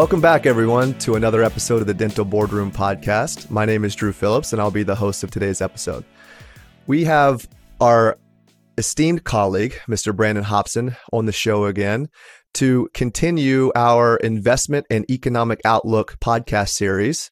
Welcome back, everyone, to another episode of the Dental Boardroom Podcast. My name is Drew Phillips, and I'll be the host of today's episode. We have our esteemed colleague, Mr. Brandon Hobson, on the show again to continue our investment and economic outlook podcast series.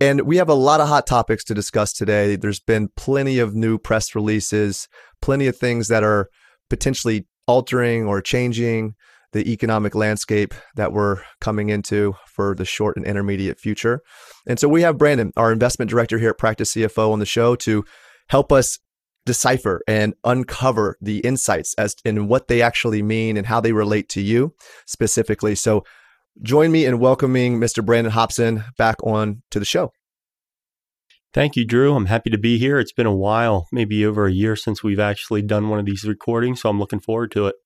And we have a lot of hot topics to discuss today. There's been plenty of new press releases, plenty of things that are potentially altering or changing the economic landscape that we're coming into for the short and intermediate future. And so we have Brandon, our investment director here at Practice CFO, on the show to help us decipher and uncover the insights as in what they actually mean and how they relate to you specifically. So join me in welcoming Mr. Brandon Hobson back on to the show. Thank you, Drew. I'm happy to be here. It's been a while, maybe over a year since we've actually done one of these recordings, so I'm looking forward to it.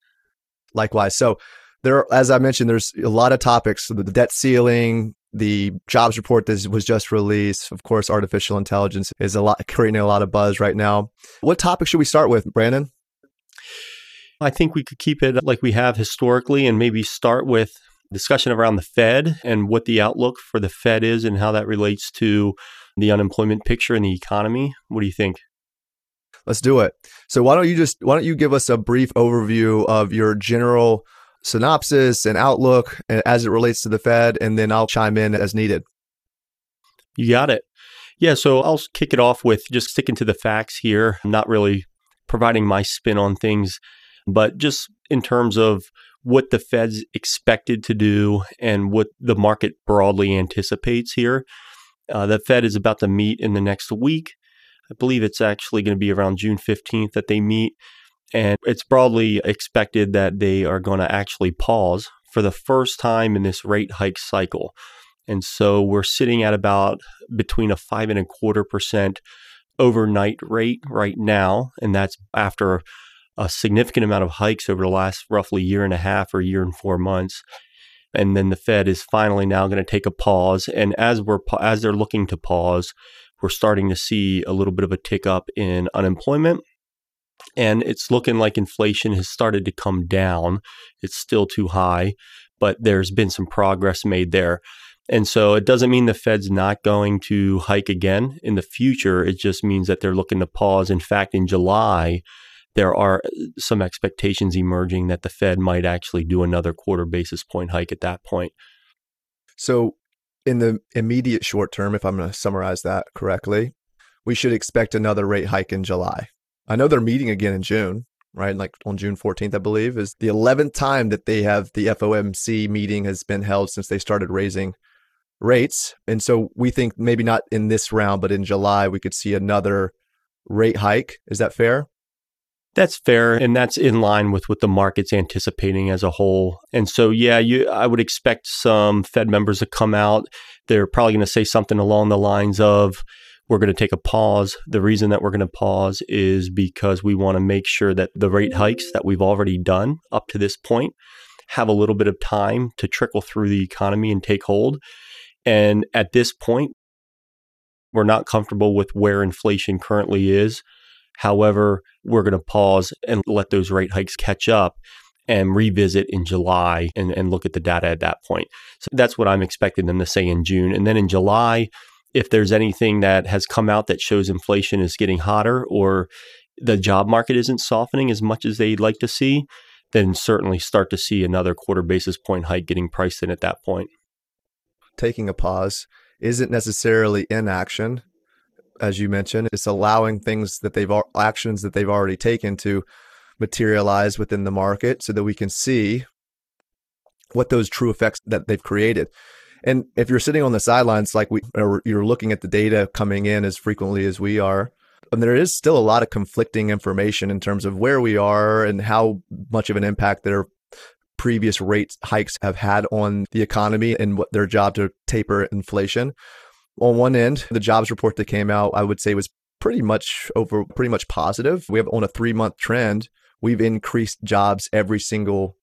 Likewise. So there, as I mentioned, there's a lot of topics: the debt ceiling, the jobs report that was just released. Of course, artificial intelligence is a lot creating a lot of buzz right now. What topic should we start with, Brandon? I think we could keep it like we have historically and maybe start with discussion around the Fed and what the outlook for the Fed is and how that relates to the unemployment picture in the economy. What do you think? Let's do it. So why don't you just why don't you give us a brief overview of your general synopsis and outlook as it relates to the Fed, and then I'll chime in as needed. You got it. Yeah, so I'll kick it off with just sticking to the facts here, not really providing my spin on things, but just in terms of what the Fed's expected to do and what the market broadly anticipates here. Uh, the Fed is about to meet in the next week. I believe it's actually going to be around June 15th that they meet. And it's broadly expected that they are going to actually pause for the first time in this rate hike cycle. And so we're sitting at about between a five and a quarter percent overnight rate right now. And that's after a significant amount of hikes over the last roughly year and a half or year and four months. And then the Fed is finally now going to take a pause. And as we're as they're looking to pause, we're starting to see a little bit of a tick up in unemployment and it's looking like inflation has started to come down. It's still too high, but there's been some progress made there. And so it doesn't mean the Fed's not going to hike again in the future. It just means that they're looking to pause. In fact, in July, there are uh, some expectations emerging that the Fed might actually do another quarter basis point hike at that point. So, in the immediate short term, if I'm going to summarize that correctly, we should expect another rate hike in July. I know they're meeting again in June, right? Like on June 14th, I believe, is the 11th time that they have the FOMC meeting has been held since they started raising rates. And so we think maybe not in this round, but in July, we could see another rate hike. Is that fair? That's fair, and that's in line with what the market's anticipating as a whole. And so, yeah, you, I would expect some Fed members to come out. They're probably going to say something along the lines of, we're going to take a pause. The reason that we're going to pause is because we want to make sure that the rate hikes that we've already done up to this point have a little bit of time to trickle through the economy and take hold. And at this point, we're not comfortable with where inflation currently is. However, we're going to pause and let those rate hikes catch up and revisit in July and, and look at the data at that point. So that's what I'm expecting them to say in June. And then in July, if there's anything that has come out that shows inflation is getting hotter or the job market isn't softening as much as they'd like to see, then certainly start to see another quarter basis point hike getting priced in at that point. Taking a pause isn't necessarily inaction, as you mentioned. It's allowing things that they've actions that they've already taken to materialize within the market so that we can see what those true effects that they've created. And if you're sitting on the sidelines, like we, or you're looking at the data coming in as frequently as we are, and there is still a lot of conflicting information in terms of where we are and how much of an impact their previous rate hikes have had on the economy and what their job to taper inflation. On one end, the jobs report that came out, I would say was pretty much over pretty much positive. We have on a 3-month trend, we've increased jobs every single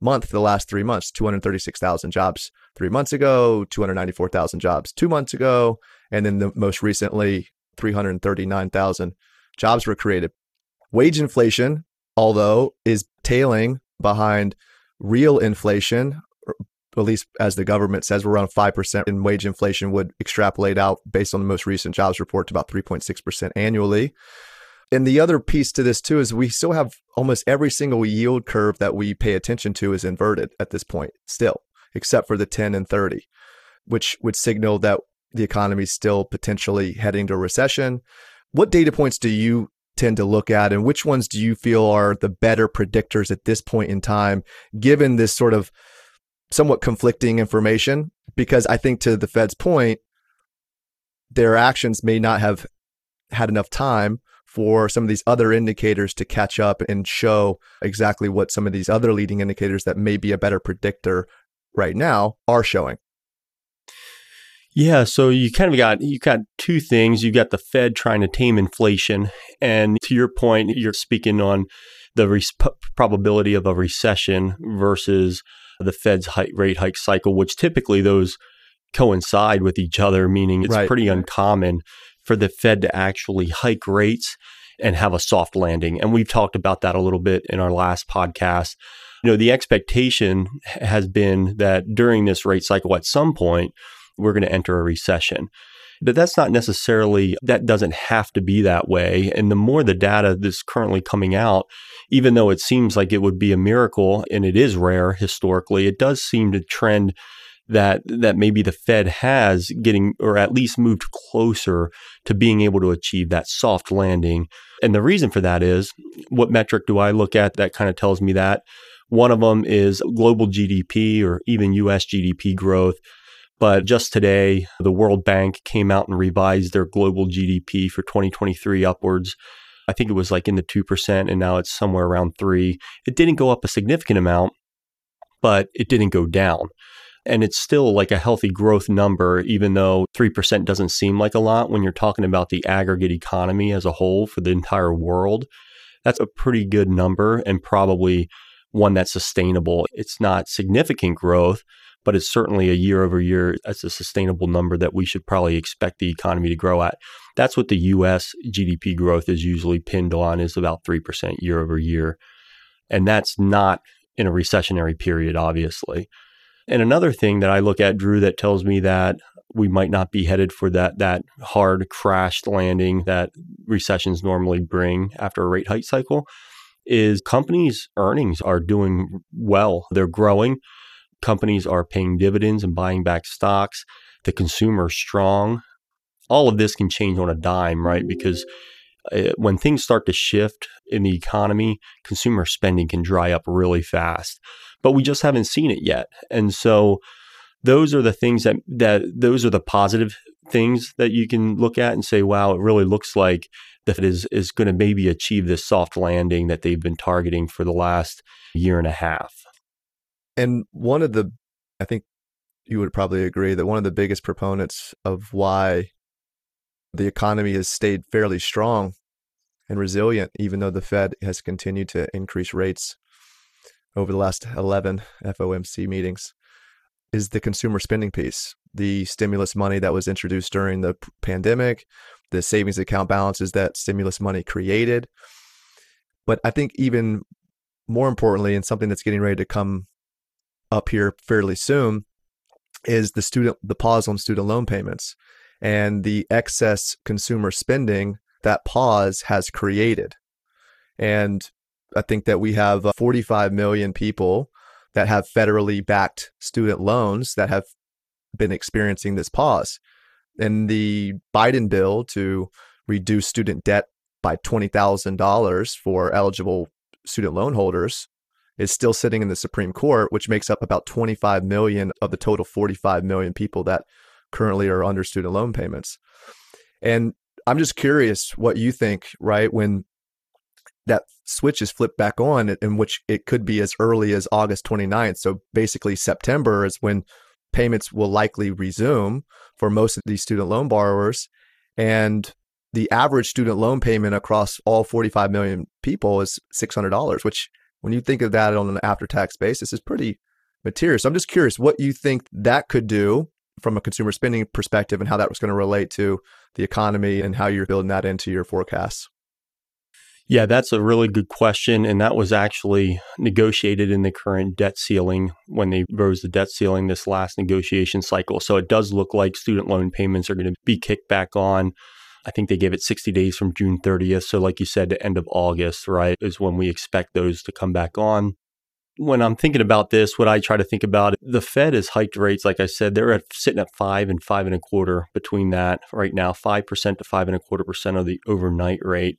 month the last three months 236,000 jobs three months ago, 294,000 jobs two months ago, and then the most recently, 339,000 jobs were created. Wage inflation, although, is tailing behind real inflation at least as the government says, we're around 5% in wage inflation would extrapolate out based on the most recent jobs report to about 3.6% annually. And the other piece to this too is we still have almost every single yield curve that we pay attention to is inverted at this point still, except for the 10 and 30, which would signal that the economy is still potentially heading to recession. What data points do you tend to look at and which ones do you feel are the better predictors at this point in time given this sort of somewhat conflicting information because I think to the Fed's point, their actions may not have had enough time for some of these other indicators to catch up and show exactly what some of these other leading indicators that may be a better predictor right now are showing. Yeah, so you kind of got you got two things. You got the Fed trying to tame inflation, and to your point, you're speaking on the res- probability of a recession versus the Fed's hike, rate hike cycle, which typically those coincide with each other, meaning it's right. pretty uncommon for the Fed to actually hike rates and have a soft landing. And we've talked about that a little bit in our last podcast. You know, the expectation has been that during this rate cycle, at some point, we're going to enter a recession. But that's not necessarily, that doesn't have to be that way. And the more the data that's currently coming out, even though it seems like it would be a miracle and it is rare historically, it does seem to trend that that maybe the Fed has getting or at least moved closer to being able to achieve that soft landing. And the reason for that is what metric do I look at that kind of tells me that? One of them is global GDP or even US GDP growth. But just today, the World Bank came out and revised their global GDP for 2023 upwards. I think it was like in the 2%, and now it's somewhere around 3 It didn't go up a significant amount, but it didn't go down. And it's still like a healthy growth number, even though 3% doesn't seem like a lot when you're talking about the aggregate economy as a whole for the entire world. That's a pretty good number and probably one that's sustainable. It's not significant growth, but it's certainly a year over year. That's a sustainable number that we should probably expect the economy to grow at. That's what the US GDP growth is usually pinned on is about 3% year over year. And that's not in a recessionary period, obviously. And another thing that I look at, Drew, that tells me that we might not be headed for that that hard crashed landing that recessions normally bring after a rate hike cycle is companies' earnings are doing well. They're growing companies are paying dividends and buying back stocks. The consumer is strong. All of this can change on a dime, right? Because uh, when things start to shift in the economy, consumer spending can dry up really fast. But we just haven't seen it yet. And so those are the things that that those are the positive things that you can look at and say, wow, it really looks like that is is going to maybe achieve this soft landing that they've been targeting for the last year and a half. And one of the, I think you would probably agree that one of the biggest proponents of why the economy has stayed fairly strong and resilient, even though the Fed has continued to increase rates over the last 11 FOMC meetings, is the consumer spending piece. The stimulus money that was introduced during the pandemic, the savings account balances that stimulus money created. But I think even more importantly, and something that's getting ready to come up here fairly soon is the student the pause on student loan payments and the excess consumer spending that pause has created. And I think that we have uh, 45 million people that have federally backed student loans that have been experiencing this pause. And the Biden bill to reduce student debt by $20,000 for eligible student loan holders is still sitting in the Supreme Court, which makes up about 25 million of the total 45 million people that currently are under student loan payments. And I'm just curious what you think, right? When that switch is flipped back on, in which it could be as early as August 29th. So basically, September is when payments will likely resume for most of these student loan borrowers. And the average student loan payment across all 45 million people is $600, which when you think of that on an after tax basis, is pretty material. So I'm just curious what you think that could do from a consumer spending perspective and how that was going to relate to the economy and how you're building that into your forecasts. Yeah, that's a really good question. And that was actually negotiated in the current debt ceiling when they rose the debt ceiling this last negotiation cycle. So it does look like student loan payments are going to be kicked back on. I think they gave it 60 days from June 30th. So, like you said, the end of August, right, is when we expect those to come back on. When I'm thinking about this, what I try to think about, the Fed has hiked rates. Like I said, they're at, sitting at five and five and a quarter between that right now, 5% to five and a quarter percent of the overnight rate.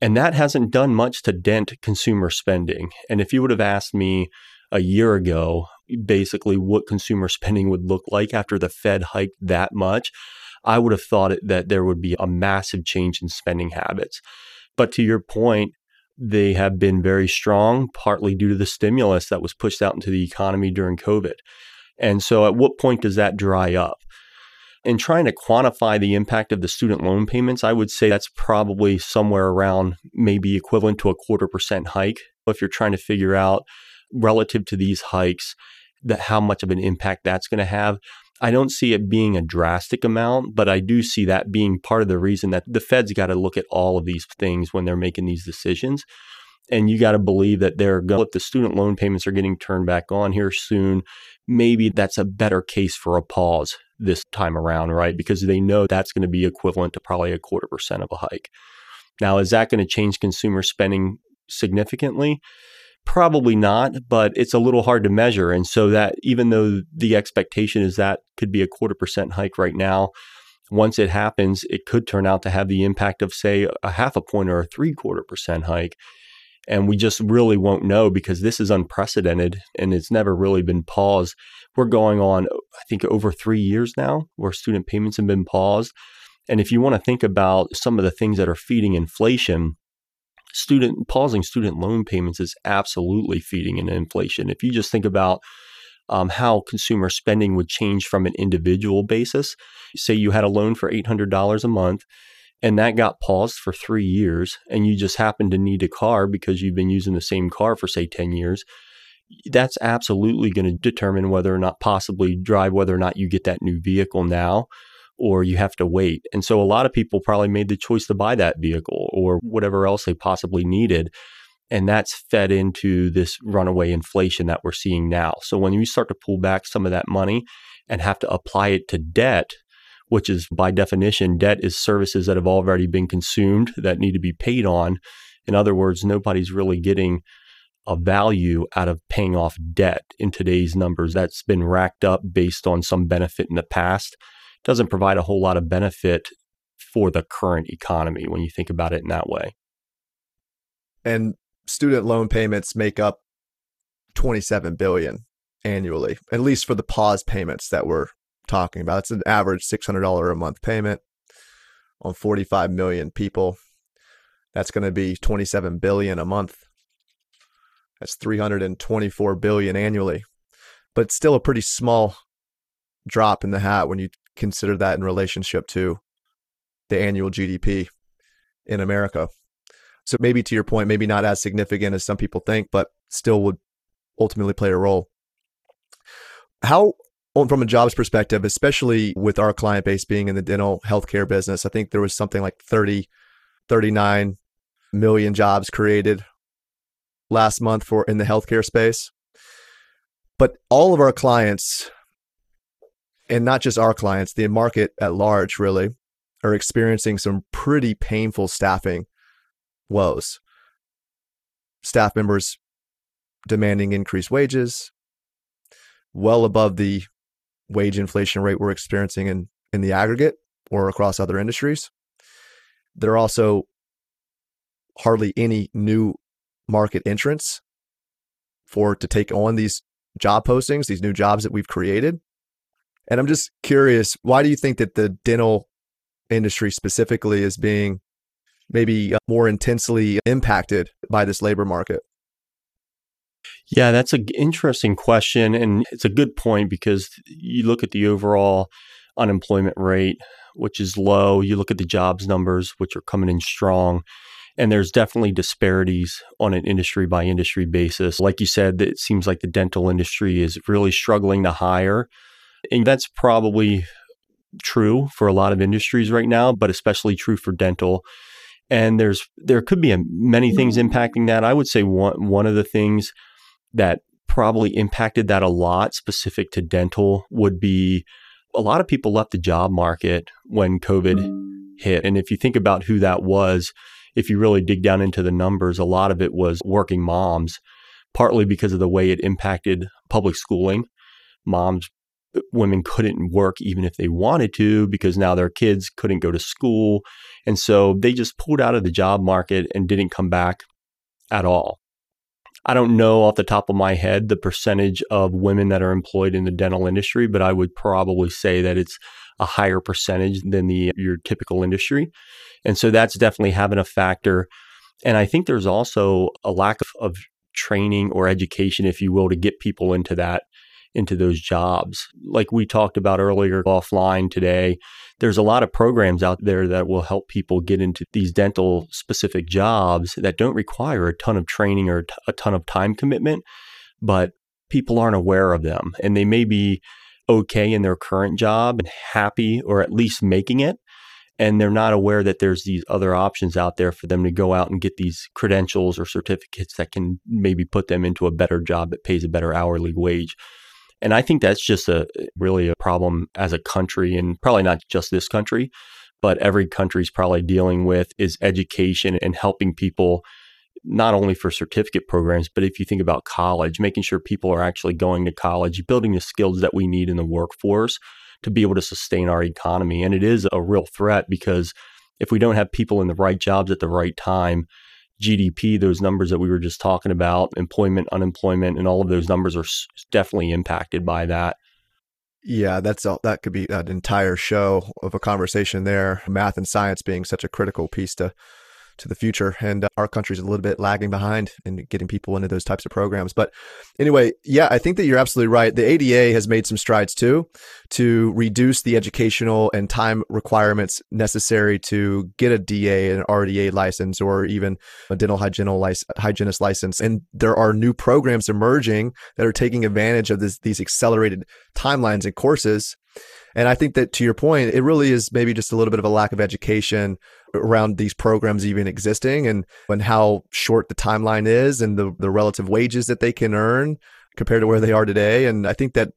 And that hasn't done much to dent consumer spending. And if you would have asked me a year ago, basically what consumer spending would look like after the Fed hiked that much, I would have thought that there would be a massive change in spending habits. But to your point, they have been very strong, partly due to the stimulus that was pushed out into the economy during COVID. And so, at what point does that dry up? in trying to quantify the impact of the student loan payments, I would say that's probably somewhere around maybe equivalent to a quarter percent hike. If you're trying to figure out relative to these hikes, that how much of an impact that's going to have. I don't see it being a drastic amount, but I do see that being part of the reason that the Fed's got to look at all of these things when they're making these decisions. And you got to believe that they're going, if the student loan payments are getting turned back on here soon, maybe that's a better case for a pause this time around, right? Because they know that's going to be equivalent to probably a quarter percent of a hike. Now, is that going to change consumer spending significantly? Probably not, but it's a little hard to measure. And so that even though the expectation is that could be a quarter percent hike right now, once it happens, it could turn out to have the impact of, say, a half a point or a three quarter percent hike. And we just really won't know because this is unprecedented and it's never really been paused. We're going on, I think, over three years now where student payments have been paused. And if you want to think about some of the things that are feeding inflation, student pausing student loan payments is absolutely feeding into inflation. If you just think about um, how consumer spending would change from an individual basis, say you had a loan for $800 a month and that got paused for three years, and you just happen to need a car because you've been using the same car for, say, 10 years, that's absolutely going to determine whether or not possibly drive whether or not you get that new vehicle now or you have to wait. And so a lot of people probably made the choice to buy that vehicle or whatever else they possibly needed. And that's fed into this runaway inflation that we're seeing now. So when you start to pull back some of that money and have to apply it to debt, which is by definition, debt is services that have already been consumed that need to be paid on. In other words, nobody's really getting a value out of paying off debt in today's numbers that's been racked up based on some benefit in the past. Doesn't provide a whole lot of benefit for the current economy when you think about it in that way. And student loan payments make up 27 billion annually, at least for the pause payments that we're talking about. It's an average $600 a month payment on 45 million people. That's going to be 27 billion a month. That's 324 billion annually. But still a pretty small drop in the hat when you consider that in relationship to the annual GDP in America. So maybe to your point, maybe not as significant as some people think, but still would ultimately play a role. How from a jobs perspective, especially with our client base being in the dental healthcare business, I think there was something like 30, 39 million jobs created last month for in the healthcare space. But all of our clients, and not just our clients, the market at large really, are experiencing some pretty painful staffing woes. Staff members demanding increased wages, well above the wage inflation rate we're experiencing in, in the aggregate or across other industries. There are also hardly any new market entrants for to take on these job postings, these new jobs that we've created. And I'm just curious, why do you think that the dental industry specifically is being maybe uh, more intensely impacted by this labor market? Yeah, that's an interesting question. And it's a good point because you look at the overall unemployment rate, which is low. You look at the jobs numbers, which are coming in strong. And there's definitely disparities on an industry by industry basis. Like you said, it seems like the dental industry is really struggling to hire. And that's probably true for a lot of industries right now, but especially true for dental. And there's there could be a, many things mm-hmm. impacting that. I would say one one of the things that probably impacted that a lot specific to dental would be a lot of people left the job market when COVID hit. And if you think about who that was, if you really dig down into the numbers, a lot of it was working moms, partly because of the way it impacted public schooling. Moms, women couldn't work even if they wanted to because now their kids couldn't go to school. And so they just pulled out of the job market and didn't come back at all. I don't know off the top of my head the percentage of women that are employed in the dental industry, but I would probably say that it's a higher percentage than the your typical industry. And so that's definitely having a factor. And I think there's also a lack of, of training or education, if you will, to get people into that into those jobs. Like we talked about earlier offline today, there's a lot of programs out there that will help people get into these dental specific jobs that don't require a ton of training or a ton of time commitment, but people aren't aware of them and they may be okay in their current job and happy or at least making it and they're not aware that there's these other options out there for them to go out and get these credentials or certificates that can maybe put them into a better job that pays a better hourly wage. And I think that's just a really a problem as a country and probably not just this country, but every country's probably dealing with is education and helping people not only for certificate programs, but if you think about college, making sure people are actually going to college, building the skills that we need in the workforce to be able to sustain our economy. And it is a real threat because if we don't have people in the right jobs at the right time, GDP, those numbers that we were just talking about, employment, unemployment, and all of those numbers are definitely impacted by that. Yeah, that's all, that could be an entire show of a conversation there. Math and science being such a critical piece to to the future. And uh, our country's a little bit lagging behind in getting people into those types of programs. But anyway, yeah, I think that you're absolutely right. The ADA has made some strides too to reduce the educational and time requirements necessary to get a DA, an RDA license, or even a dental hygienist license. And there are new programs emerging that are taking advantage of this, these accelerated timelines and courses and I think that to your point, it really is maybe just a little bit of a lack of education around these programs even existing and, and how short the timeline is and the, the relative wages that they can earn compared to where they are today. And I think that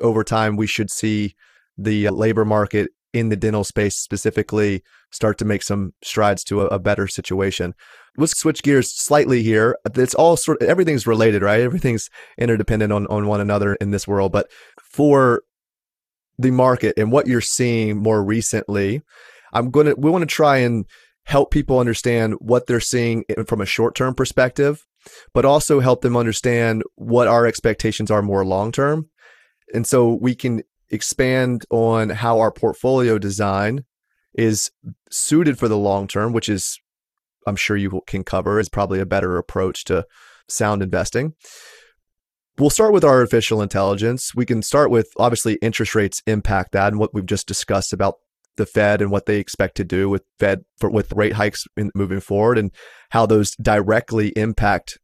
over time, we should see the uh, labor market in the dental space specifically start to make some strides to a, a, better situation. Let's switch gears slightly here. It's all sort of everything's related, right? Everything's interdependent on, on one another in this world. But for the market and what you're seeing more recently, I'm going to, we want to try and help people understand what they're seeing from a short term perspective, but also help them understand what our expectations are more long term. And so we can expand on how our portfolio design is suited for the long term, which is, I'm sure you can cover, is probably a better approach to sound investing. We'll start with artificial intelligence. We can start with obviously interest rates impact that and what we've just discussed about the Fed and what they expect to do with Fed for, with rate hikes in, moving forward and how those directly impact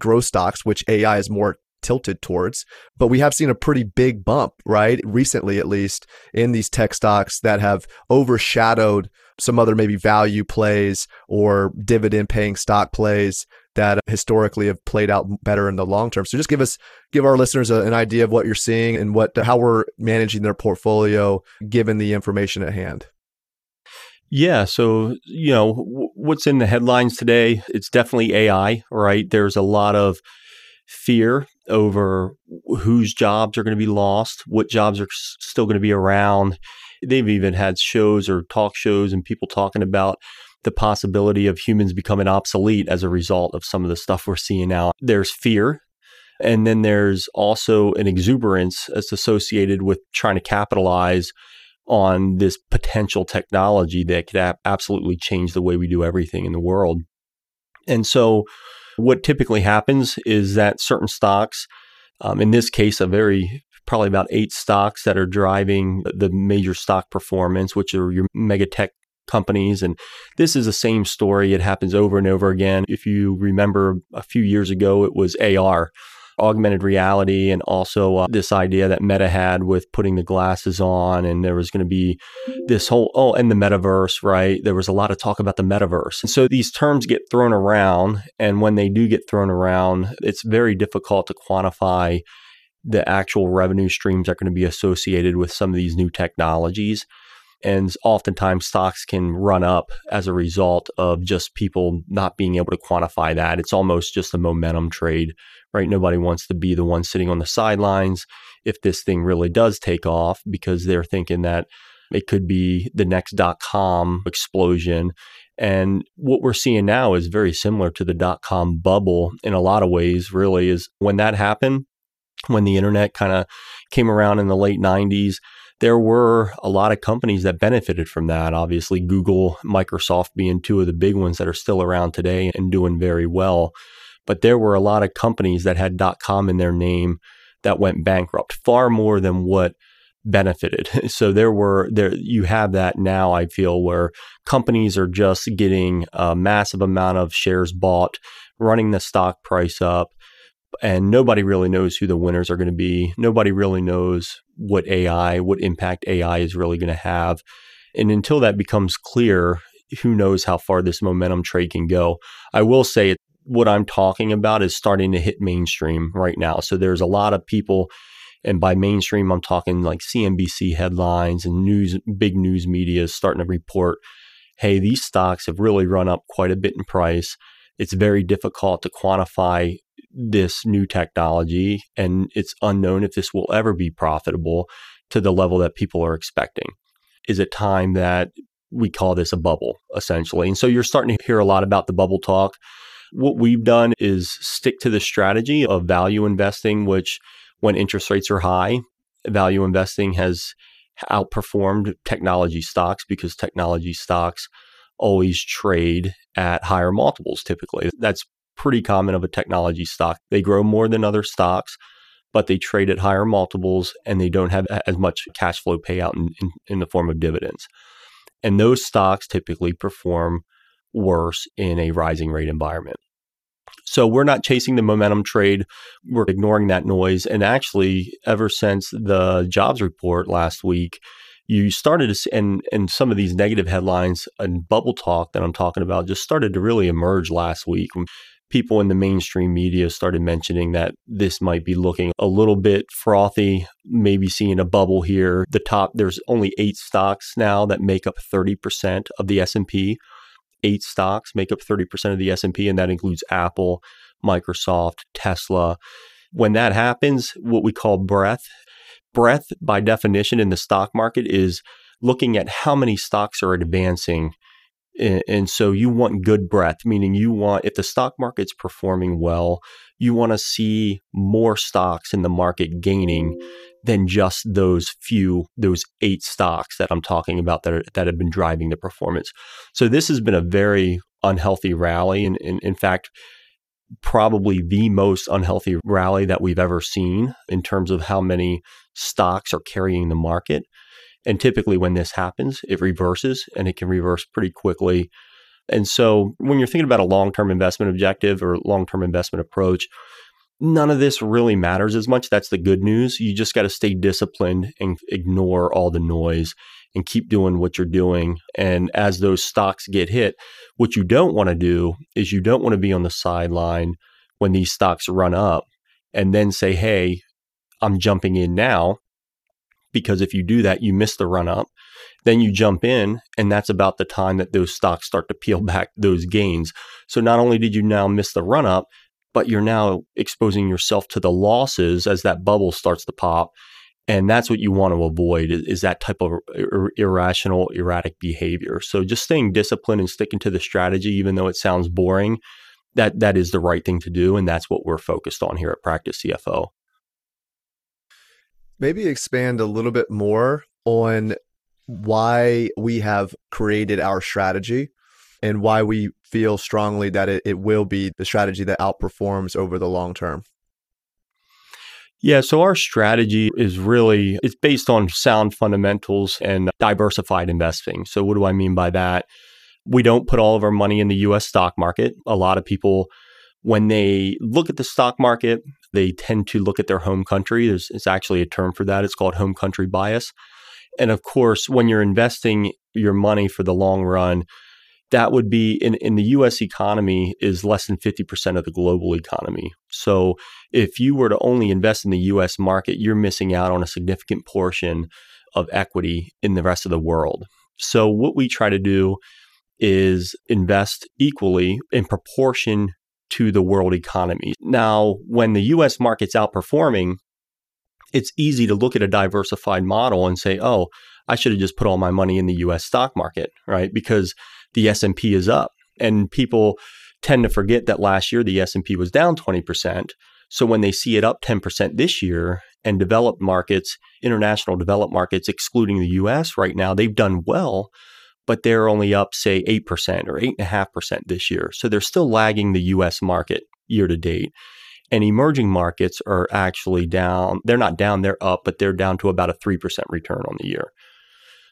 growth stocks, which AI is more tilted towards. But we have seen a pretty big bump, right? Recently, at least, in these tech stocks that have overshadowed some other maybe value plays or dividend paying stock plays that historically have played out better in the long term. So just give us give our listeners a, an idea of what you're seeing and what how we're managing their portfolio given the information at hand. Yeah, so you know w- what's in the headlines today? It's definitely AI, right? There's a lot of fear over whose jobs are going to be lost, what jobs are still going to be around. They've even had shows or talk shows and people talking about the possibility of humans becoming obsolete as a result of some of the stuff we're seeing now. There's fear. And then there's also an exuberance that's associated with trying to capitalize on this potential technology that could a- absolutely change the way we do everything in the world. And so, what typically happens is that certain stocks, um, in this case, a very probably about eight stocks that are driving the major stock performance, which are your mega tech companies. And this is the same story. It happens over and over again. If you remember a few years ago, it was AR. augmented reality and also uh, this idea that Meta had with putting the glasses on, and there was going to be this whole oh, and the metaverse, right? There was a lot of talk about the metaverse, and so these terms get thrown around, and when they do get thrown around, it's very difficult to quantify the actual revenue streams that are going to be associated with some of these new technologies. And oftentimes stocks can run up as a result of just people not being able to quantify that. It's almost just a momentum trade, right? Nobody wants to be the one sitting on the sidelines if this thing really does take off because they're thinking that it could be the next dot com explosion. And what we're seeing now is very similar to the dot com bubble in a lot of ways, really, is when that happened, when the internet kind of came around in the late 90s there were a lot of companies that benefited from that. Obviously, Google, Microsoft being two of the big ones that are still around today and doing very well. But there were a lot of companies that had .com in their name that went bankrupt, far more than what benefited. So there were there you have that now I feel where companies are just getting a massive amount of shares bought, running the stock price up and nobody really knows who the winners are going to be. Nobody really knows what AI, what impact AI is really going to have. And until that becomes clear, who knows how far this momentum trade can go. I will say what I'm talking about is starting to hit mainstream right now. So there's a lot of people and by mainstream I'm talking like CNBC headlines and news big news media is starting to report hey these stocks have really run up quite a bit in price. It's very difficult to quantify this new technology, and it's unknown if this will ever be profitable to the level that people are expecting. Is it time that we call this a bubble, essentially? And so you're starting to hear a lot about the bubble talk. What we've done is stick to the strategy of value investing, which when interest rates are high, value investing has outperformed technology stocks because technology stocks always trade at higher multiples typically. That's pretty common of a technology stock. They grow more than other stocks, but they trade at higher multiples and they don't have as much cash flow payout in, in, in the form of dividends. And those stocks typically perform worse in a rising rate environment. So we're not chasing the momentum trade. We're ignoring that noise. And actually, ever since the jobs report last week, you started to see, and, and some of these negative headlines and bubble talk that I'm talking about just started to really emerge last week people in the mainstream media started mentioning that this might be looking a little bit frothy, maybe seeing a bubble here. The top there's only 8 stocks now that make up 30% of the S&P. 8 stocks make up 30% of the S&P and that includes Apple, Microsoft, Tesla. When that happens, what we call breadth, breadth by definition in the stock market is looking at how many stocks are advancing and, so you want good breadth, meaning you want, if the stock market's performing well, you want to see more stocks in the market gaining than just those few, those eight stocks that I'm talking about that, are, that have been driving the performance. So this has been a very unhealthy rally. And, and in fact, probably the most unhealthy rally that we've ever seen in terms of how many stocks are carrying the market. And typically, when this happens, it reverses and it can reverse pretty quickly. And so, when you're thinking about a long term investment objective or long term investment approach, none of this really matters as much. That's the good news. You just got to stay disciplined and ignore all the noise and keep doing what you're doing. And as those stocks get hit, what you don't want to do is you don't want to be on the sideline when these stocks run up and then say, hey, I'm jumping in now because if you do that, you miss the run up. Then you jump in, and that's about the time that those stocks start to peel back those gains. So not only did you now miss the run up, but you're now exposing yourself to the losses as that bubble starts to pop. And that's what you want to avoid is, that type of ir- irrational, erratic behavior. So just staying disciplined and sticking to the strategy, even though it sounds boring, that that is the right thing to do. And that's what we're focused on here at Practice CFO maybe expand a little bit more on why we have created our strategy and why we feel strongly that it, it will be the strategy that outperforms over the long term. Yeah, so our strategy is really it's based on sound fundamentals and diversified investing. So what do I mean by that? We don't put all of our money in the US stock market. A lot of people when they look at the stock market, they tend to look at their home country. There's it's actually a term for that. It's called home country bias. And of course, when you're investing your money for the long run, that would be in, in the US economy is less than 50% of the global economy. So if you were to only invest in the US market, you're missing out on a significant portion of equity in the rest of the world. So what we try to do is invest equally in proportion to the world economy. Now, when the US market's outperforming, it's easy to look at a diversified model and say, "Oh, I should have just put all my money in the US stock market," right? Because the S&P is up. And people tend to forget that last year the S&P was down 20%. So when they see it up 10% this year and developed markets, international developed markets excluding the US right now, they've done well, but they're only up say 8% or 8.5% this year. So they're still lagging the US market year to date. And emerging markets are actually down. They're not down, they're up, but they're down to about a 3% return on the year.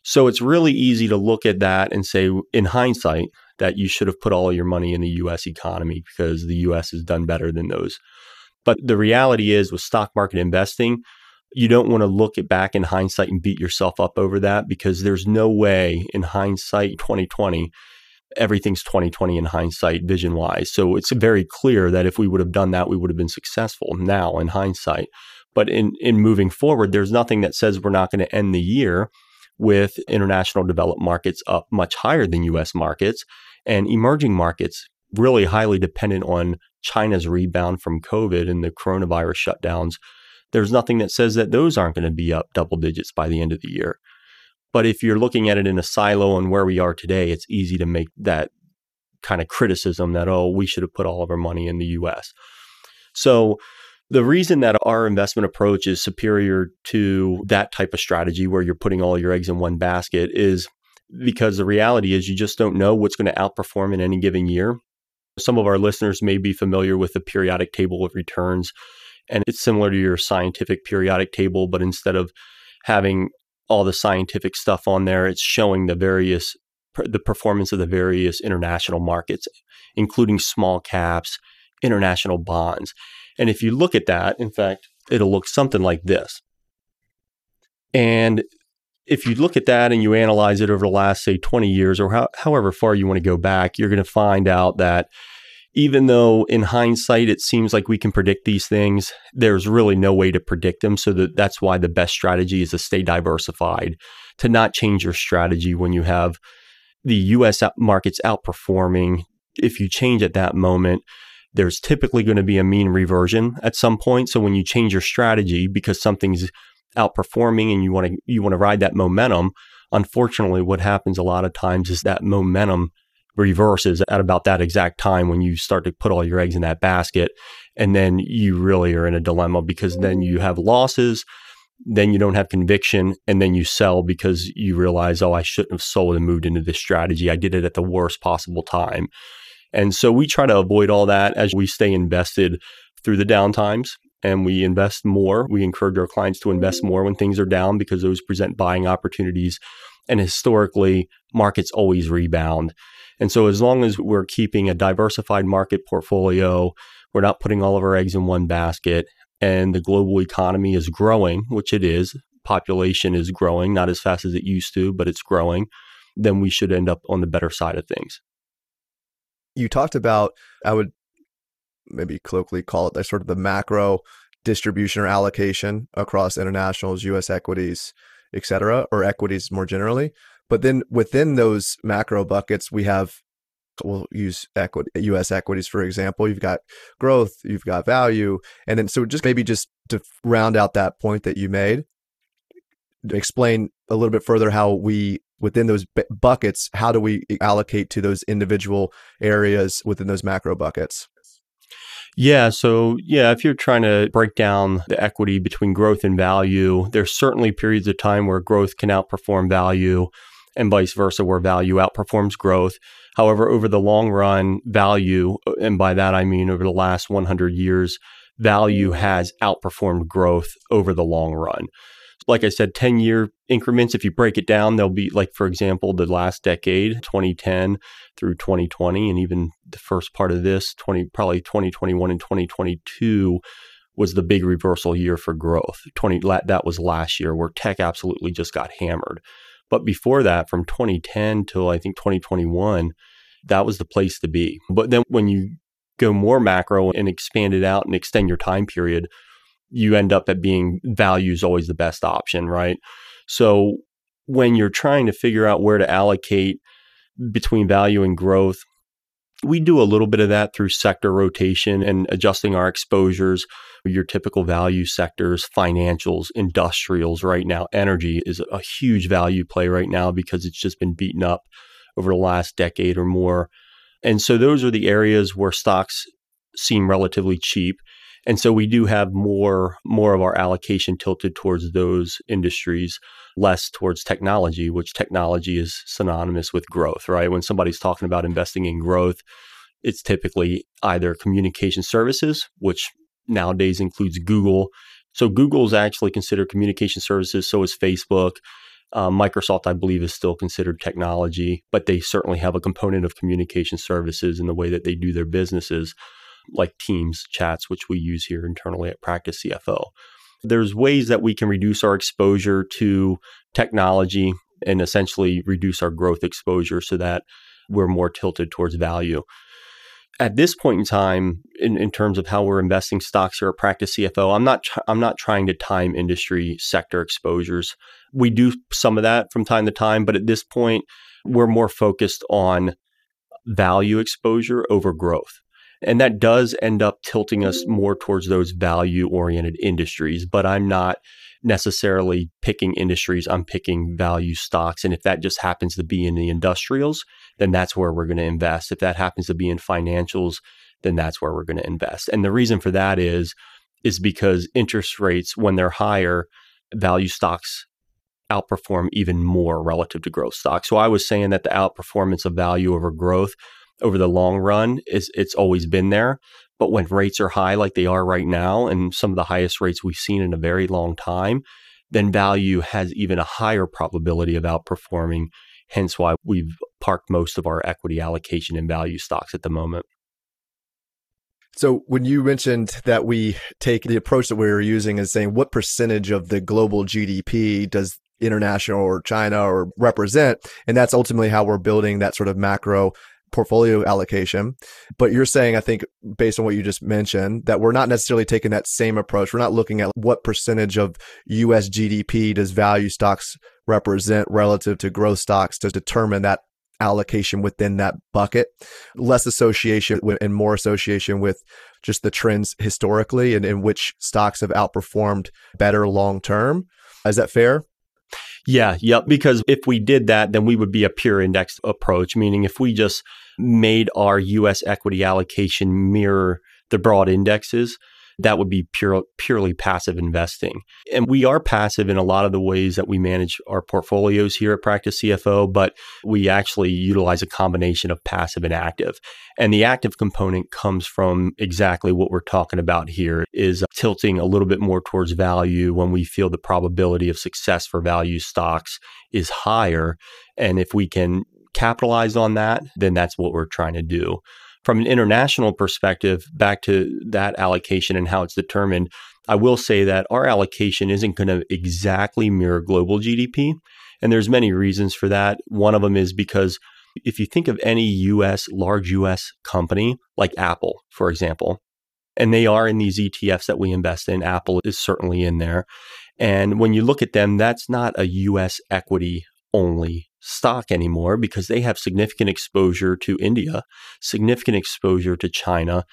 So it's really easy to look at that and say, in hindsight, that you should have put all your money in the US economy because the US has done better than those. But the reality is, with stock market investing, you don't want to look at back in hindsight and beat yourself up over that because there's no way in hindsight 2020 everything's 2020 in hindsight vision wise so it's very clear that if we would have done that we would have been successful now in hindsight but in in moving forward there's nothing that says we're not going to end the year with international developed markets up much higher than US markets and emerging markets really highly dependent on China's rebound from COVID and the coronavirus shutdowns. There's nothing that says that those aren't going to be up double digits by the end of the year. But if you're looking at it in a silo and where we are today, it's easy to make that kind of criticism that, oh, we should have put all of our money in the US. So the reason that our investment approach is superior to that type of strategy where you're putting all your eggs in one basket is because the reality is you just don't know what's going to outperform in any given year. Some of our listeners may be familiar with the periodic table of returns, and it's similar to your scientific periodic table, but instead of having all the scientific stuff on there, it's showing the various the performance of the various international markets, including small caps, international bonds. And if you look at that, in fact, it'll look something like this. And if you look at that and you analyze it over the last, say, 20 years or how, however far you want to go back, you're going to find out that even though in hindsight it seems like we can predict these things, there's really no way to predict them. So that, that's why the best strategy is to stay diversified, to not change your strategy when you have the US markets outperforming. If you change at that moment, there's typically going to be a mean reversion at some point. So when you change your strategy because something's outperforming and you want to you want to ride that momentum, unfortunately what happens a lot of times is that momentum reverses at about that exact time when you start to put all your eggs in that basket and then you really are in a dilemma because then you have losses then you don't have conviction and then you sell because you realize oh I shouldn't have sold and moved into this strategy I did it at the worst possible time and so we try to avoid all that as we stay invested through the downtimes and we invest more. We encourage our clients to invest more when things are down because those present buying opportunities. And historically, markets always rebound. And so, as long as we're keeping a diversified market portfolio, we're not putting all of our eggs in one basket, and the global economy is growing, which it is, population is growing, not as fast as it used to, but it's growing, then we should end up on the better side of things you talked about, I would maybe colloquially call it sort of the macro distribution or allocation across internationals, US equities, et cetera, or equities more generally. But then within those macro buckets, we have we'll use equity US equities for example. You've got growth, you've got value. And then so just maybe just to round out that point that you made, explain a little bit further how we within those buckets, how do we allocate to those individual areas within those macro buckets? Yeah. So, yeah, if you're trying to break down the equity between growth and value, there's certainly periods of time where growth can outperform value and vice versa, where value outperforms growth. However, over the long run, value, and by that I mean over the last 100 years, value has outperformed growth over the long run like I said, 10 year increments. If you break it down, they'll be like, for example, the last decade, 2010 through 2020, and even the first part of this 20 probably 2021 and 2022 was the big reversal year for growth. 20 that was last year where tech absolutely just got hammered. But before that from 2010 till I think 2021 that was the place to be. But then when you go more macro and expand it out and extend your time period, you end up at being value is always the best option, right? So when you're trying to figure out where to allocate between value and growth, we do a little bit of that through sector rotation and adjusting our exposures. Your typical value sectors, financials, industrials, right now, energy is a huge value play right now because it's just been beaten up over the last decade or more. And so those are the areas where stocks seem relatively cheap. And so we do have more more of our allocation tilted towards those industries, less towards technology, which technology is synonymous with growth, right? When somebody's talking about investing in growth, it's typically either communication services, which nowadays includes Google. So Google is actually considered communication services, so is Facebook. Um, Microsoft, I believe, is still considered technology, but they certainly have a component of communication services in the way that they do their businesses like Teams chats, which we use here internally at Practice CFO. There's ways that we can reduce our exposure to technology and essentially reduce our growth exposure so that we're more tilted towards value. At this point in time, in, in terms of how we're investing stocks here at Practice CFO, I'm not I'm not trying to time industry sector exposures. We do some of that from time to time, but at this point, we're more focused on value exposure over growth. And that does end up tilting us more towards those value oriented industries. But I'm not necessarily picking industries, I'm picking value stocks. And if that just happens to be in the industrials, then that's where we're going to invest. If that happens to be in financials, then that's where we're going to invest. And the reason for that is is because interest rates when they're higher, value stocks outperform even more relative to growth stocks. So I was saying that the outperformance of value over growth over the long run is it's always been there. But when rates are high like they are right now, and some of the highest rates we've seen in a very long time, then value has even a higher probability of outperforming. Hence why we've parked most of our equity allocation in value stocks at the moment. So when you mentioned that we take the approach that we are using is saying what percentage of the global GDP does international or China or represent, and that's ultimately how we're building that sort of macro portfolio allocation. But you're saying, I think, based on what you just mentioned, that we're not necessarily taking that same approach. We're not looking at what percentage of US GDP does value stocks represent relative to growth stocks to determine that allocation within that bucket. Less association and more association with just the trends historically and in which stocks have outperformed better long term. Is that fair? Yeah, yep. Because if we did that, then we would be a pure index approach, meaning if we just made our US equity allocation mirror the broad indexes, that would be pure, purely passive investing. And we are passive in a lot of the ways that we manage our portfolios here at Practice CFO, but we actually utilize a combination of passive and active. And the active component comes from exactly what we're talking about here is tilting a little bit more towards value when we feel the probability of success for value stocks is higher. And if we can capitalize on that, then that's what we're trying to do. From an international perspective, back to that allocation and how it's determined, I will say that our allocation isn't going to exactly mirror global GDP. And there's many reasons for that. One of them is because if you think of any US, large US company like Apple, for example, and they are in these ETFs that we invest in, Apple is certainly in there. And when you look at them, that's not a US equity only stock anymore because they have significant exposure to India, significant exposure to China,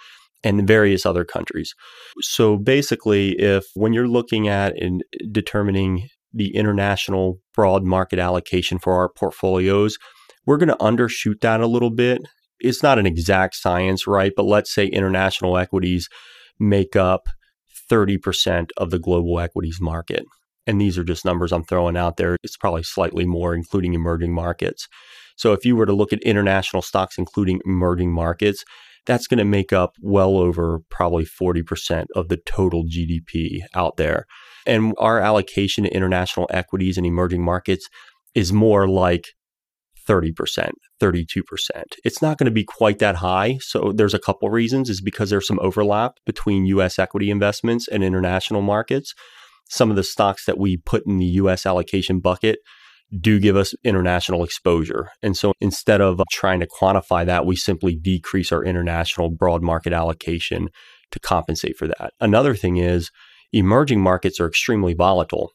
and various other countries. So basically, if when you're looking at and determining the international broad market allocation for our portfolios, we're going to undershoot that a little bit. It's not an exact science, right? But let's say international equities make up 30% of the global equities market and these are just numbers I'm throwing out there, it's probably slightly more, including emerging markets. So if you were to look at international stocks, including emerging markets, that's going to make up well over probably 40% of the total GDP out there. And our allocation to international equities and emerging markets is more like 30%, 32%. It's not going to be quite that high. So there's a couple reasons is because there's some overlap between US equity investments and international markets. Some of the stocks that we put in the US allocation bucket do give us international exposure. And so instead of trying to quantify that, we simply decrease our international broad market allocation to compensate for that. Another thing is emerging markets are extremely volatile.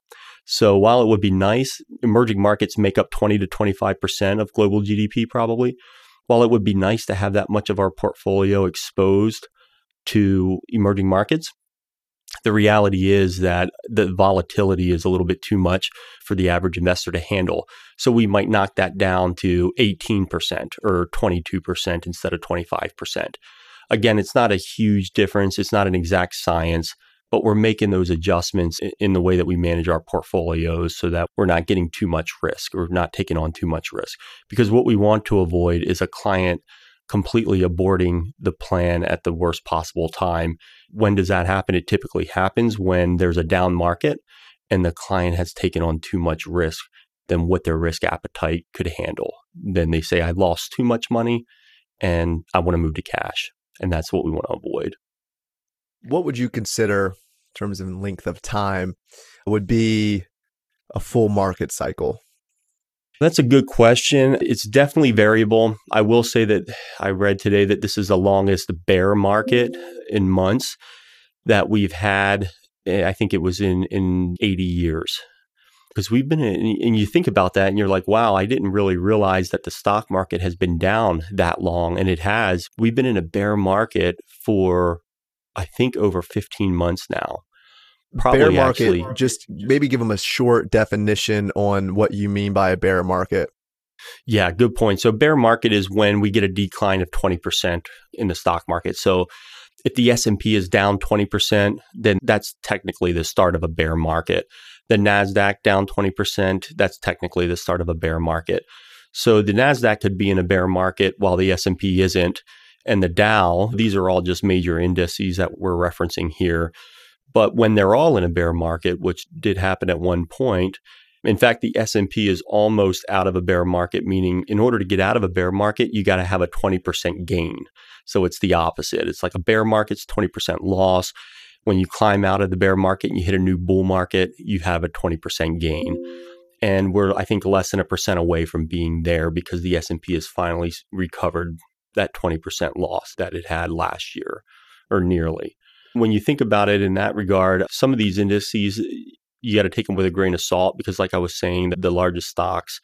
So while it would be nice, emerging markets make up 20 to 25% of global GDP probably. While it would be nice to have that much of our portfolio exposed to emerging markets, the reality is that the volatility is a little bit too much for the average investor to handle. So we might knock that down to 18% or 22% instead of 25%. Again, it's not a huge difference. It's not an exact science but we're making those adjustments in the way that we manage our portfolios so that we're not getting too much risk or not taking on too much risk. Because what we want to avoid is a client completely aborting the plan at the worst possible time. When does that happen? It typically happens when there's a down market and the client has taken on too much risk than what their risk appetite could handle. Then they say, I lost too much money and I want to move to cash. And that's what we want to avoid what would you consider in terms of length of time would be a full market cycle? That's a good question. It's definitely variable. I will say that I read today that this is the longest bear market in months that we've had. Eh, I think it was in in 80 years. Because we've been in, and you think about that and you're like, wow, I didn't really realize that the stock market has been down that long. And it has. We've been in a bear market for I think over 15 months now. Probably bear market, actually, just maybe give them a short definition on what you mean by a bear market. Yeah, good point. So bear market is when we get a decline of 20% in the stock market. So if the S&P is down 20%, then that's technically the start of a bear market. The Nasdaq down 20%, that's technically the start of a bear market. So the Nasdaq could be in a bear market while the S&P isn't and the Dow, these are all just major indices that we're referencing here. But when they're all in a bear market, which did happen at one point, in fact, the S&P is almost out of a bear market, meaning in order to get out of a bear market, you got to have a 20% gain. So it's the opposite. It's like a bear market's 20% loss. When you climb out of the bear market and you hit a new bull market, you have a 20% gain. And we're, I think, less than a percent away from being there because the S&P has finally recovered that 20% loss that it had last year or nearly. When you think about it in that regard, some of these indices, you got to take them with a grain of salt because like I was saying, the largest stocks,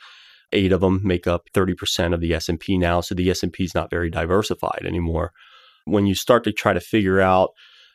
eight of them make up 30% of the S&P now, so the S&P is not very diversified anymore. When you start to try to figure out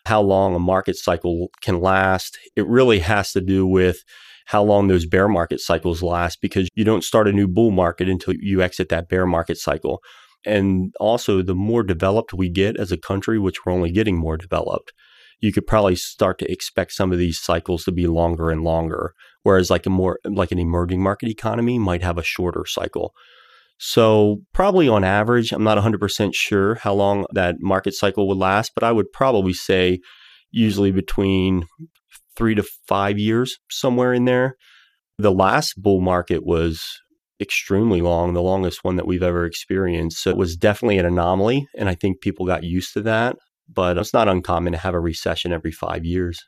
how long a market cycle can last, it really has to do with how long those bear market cycles last because you don't start a new bull market until you exit that bear market cycle. And also, the more developed we get as a country, which we're only getting more developed, you could probably start to expect some of these cycles to be longer and longer. Whereas, like a more like an emerging market economy might have a shorter cycle. So, probably on average, I'm not 100% sure how long that market cycle would last, but I would probably say usually between three to five years, somewhere in there. The last bull market was extremely long, the longest one that we've ever experienced. So it was definitely an anomaly. And I think people got used to that. But it's not uncommon to have a recession every five years.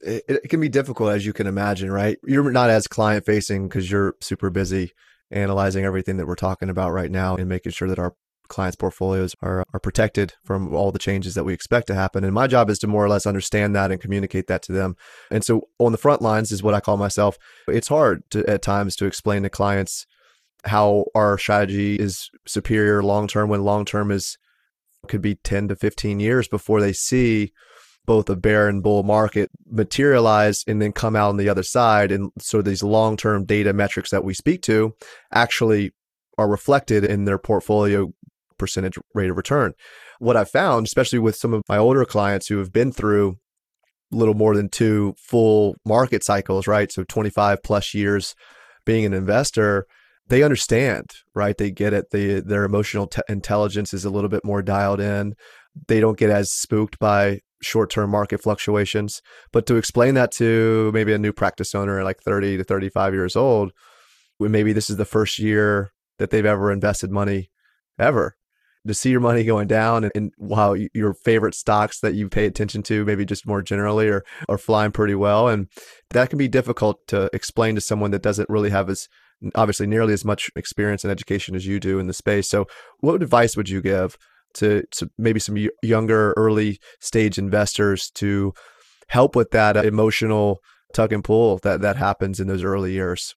It, it can be difficult, as you can imagine, right? You're not as client facing because you're super busy analyzing everything that we're talking about right now and making sure that our clients' portfolios are, are protected from all the changes that we expect to happen. And my job is to more or less understand that and communicate that to them. And so on the front lines is what I call myself. It's hard to, at times to explain to clients how our strategy is superior long term when long term is could be 10 to 15 years before they see both a bear and bull market materialize and then come out on the other side. And so these long term data metrics that we speak to actually are reflected in their portfolio percentage rate of return. What I've found, especially with some of my older clients who have been through a little more than two full market cycles, right? So 25 plus years being an investor, they understand, right? They get it. They, their emotional te- intelligence is a little bit more dialed in. They don't get as spooked by short term market fluctuations. But to explain that to maybe a new practice owner like 30 to 35 years old, when maybe this is the first year that they've ever invested money ever to see your money going down and, and your favorite stocks that you pay attention to maybe just more generally are, are flying pretty well. And that can be difficult to explain to someone that doesn't really have as obviously nearly as much experience and education as you do in the space. So what advice would you give to, to maybe some younger early stage investors to help with that emotional tug and pull that that happens in those early years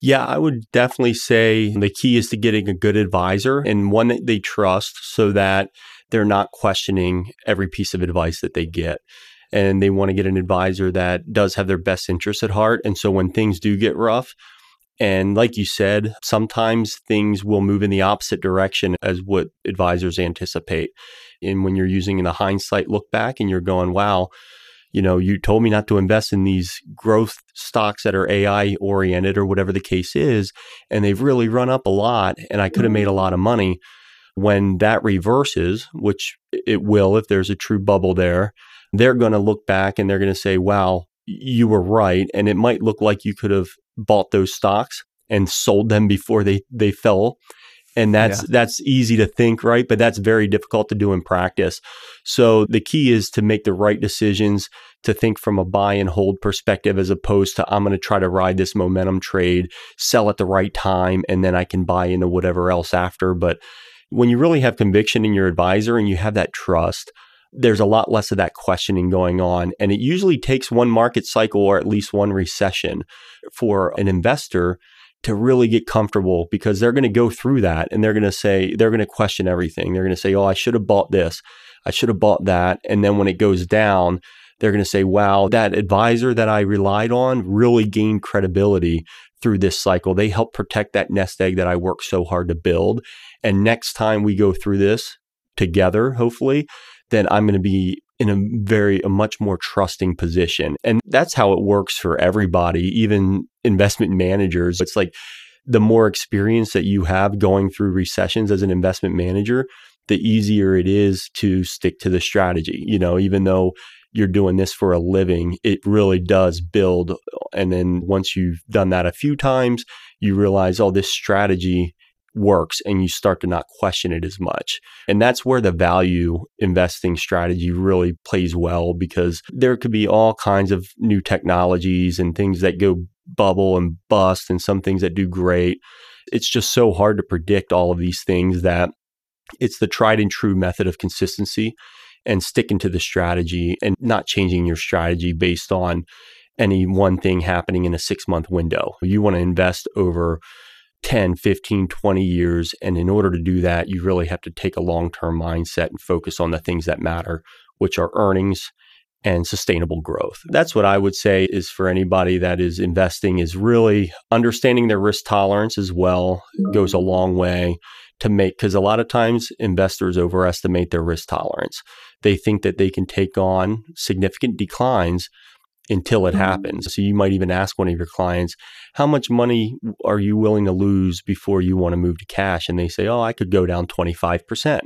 yeah, I would definitely say the key is to getting a good advisor and one that they trust so that they're not questioning every piece of advice that they get. And they want to get an advisor that does have their best interests at heart. And so when things do get rough, and like you said, sometimes things will move in the opposite direction as what advisors anticipate. And when you're using the hindsight look back and you're going, wow, you know, you told me not to invest in these growth stocks that are AI oriented or whatever the case is, and they've really run up a lot, and I could have mm-hmm. made a lot of money. When that reverses, which it will if there's a true bubble there, they're going to look back and they're going to say, wow, you were right. And it might look like you could have bought those stocks and sold them before they, they fell and that's yeah. that's easy to think right but that's very difficult to do in practice so the key is to make the right decisions to think from a buy and hold perspective as opposed to i'm going to try to ride this momentum trade sell at the right time and then i can buy into whatever else after but when you really have conviction in your advisor and you have that trust there's a lot less of that questioning going on. And it usually takes one market cycle or at least one recession for an investor to really get comfortable because they're going to go through that and they're going to say, they're going to question everything. They're going to say, oh, I should have bought this. I should have bought that. And then when it goes down, they're going to say, wow, that advisor that I relied on really gained credibility through this cycle. They helped protect that nest egg that I worked so hard to build. And next time we go through this together, hopefully, then I'm going to be in a very a much more trusting position. And that's how it works for everybody even investment managers. It's like the more experience that you have going through recessions as an investment manager the easier it is to stick to the strategy. You know even though you're doing this for a living it really does build. And then once you've done that a few times you realize oh this strategy works and you start to not question it as much. And that's where the value investing strategy really plays well because there could be all kinds of new technologies and things that go bubble and bust and some things that do great. It's just so hard to predict all of these things that it's the tried and true method of consistency and sticking to the strategy and not changing your strategy based on any one thing happening in a six month window. You want to invest over 10, 15, 20 years. And in order to do that, you really have to take a long term mindset and focus on the things that matter, which are earnings and sustainable growth. That's what I would say is for anybody that is investing is really understanding their risk tolerance as well goes a mm-hmm. long way to make because a lot of times investors overestimate their risk tolerance. They think that they can take on significant declines until it mm-hmm. happens. So you might even ask one of your clients, how much money are you willing to lose before you want to move to cash? And they say, oh, I could go down 25%.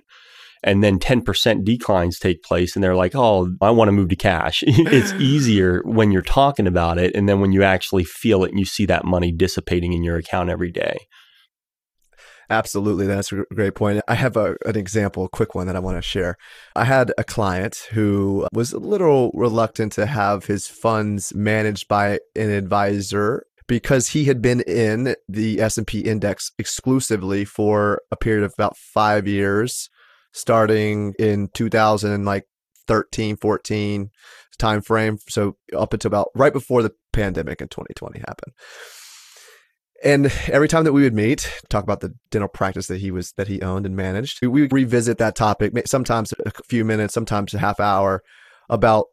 And then 10% declines take place, and they're like, oh, I want to move to cash. it's easier when you're talking about it. And then when you actually feel it and you see that money dissipating in your account every day. Absolutely. That's a great point. I have a, an example, a quick one that I want to share. I had a client who was a little reluctant to have his funds managed by an advisor because he had been in the S&P index exclusively for a period of about 5 years starting in 2000 like 13 14 time frame so up until about right before the pandemic in 2020 happened and every time that we would meet, talk about the dental practice that he was that he owned and managed, we would revisit that topic. Sometimes a few minutes, sometimes a half hour, about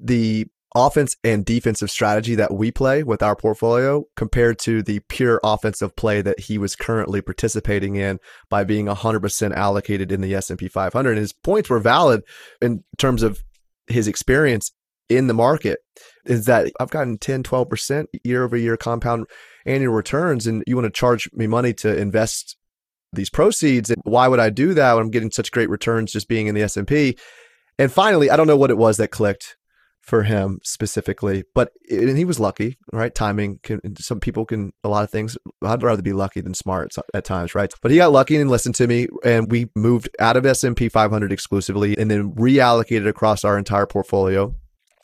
the offense and defensive strategy that we play with our portfolio compared to the pure offensive play that he was currently participating in by being 100% allocated in the S&P 500 and his points were valid in terms of his experience in the market is that I've gotten 10 12% year over year compound annual returns and you want to charge me money to invest these proceeds and why would I do that when I'm getting such great returns just being in the S&P and finally I don't know what it was that clicked for him specifically, but and he was lucky, right? Timing can some people can a lot of things. I'd rather be lucky than smart at times, right? But he got lucky and listened to me, and we moved out of S and P 500 exclusively, and then reallocated across our entire portfolio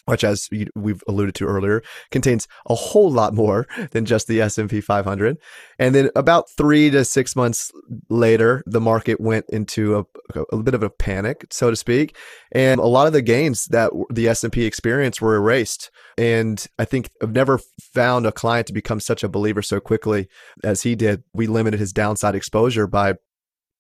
which as we've alluded to earlier contains a whole lot more than just the S&P 500 and then about 3 to 6 months later the market went into a, a bit of a panic so to speak and a lot of the gains that the S&P experienced were erased. And I think I've never found a client to become such a believer so quickly as he did. We limited his downside exposure by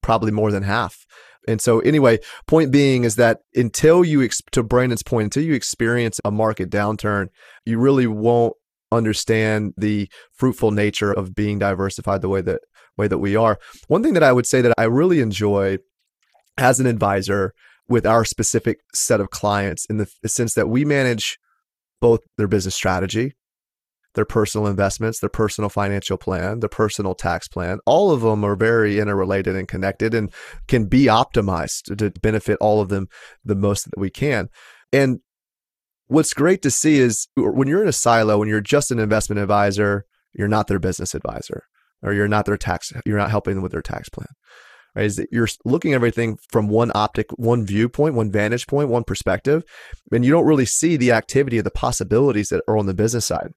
probably more than half and so, anyway, point being is that until you, to Brandon's point, until you experience a market downturn, you really won't understand the fruitful nature of being diversified the way that way that we are. One thing that I would say that I really enjoy as an advisor with our specific set of clients in the sense that we manage both their business strategy their personal investments, their personal financial plan, their personal tax plan. All of them are very interrelated and connected and can be optimized to benefit all of them the most that we can. And what's great to see is when you're in a silo, when you're just an investment advisor, you're not their business advisor or you're not their tax, you're not helping them with their tax plan. Right? Is that you're looking at everything from one optic, one viewpoint, one vantage point, one perspective, and you don't really see the activity of the possibilities that are on the business side.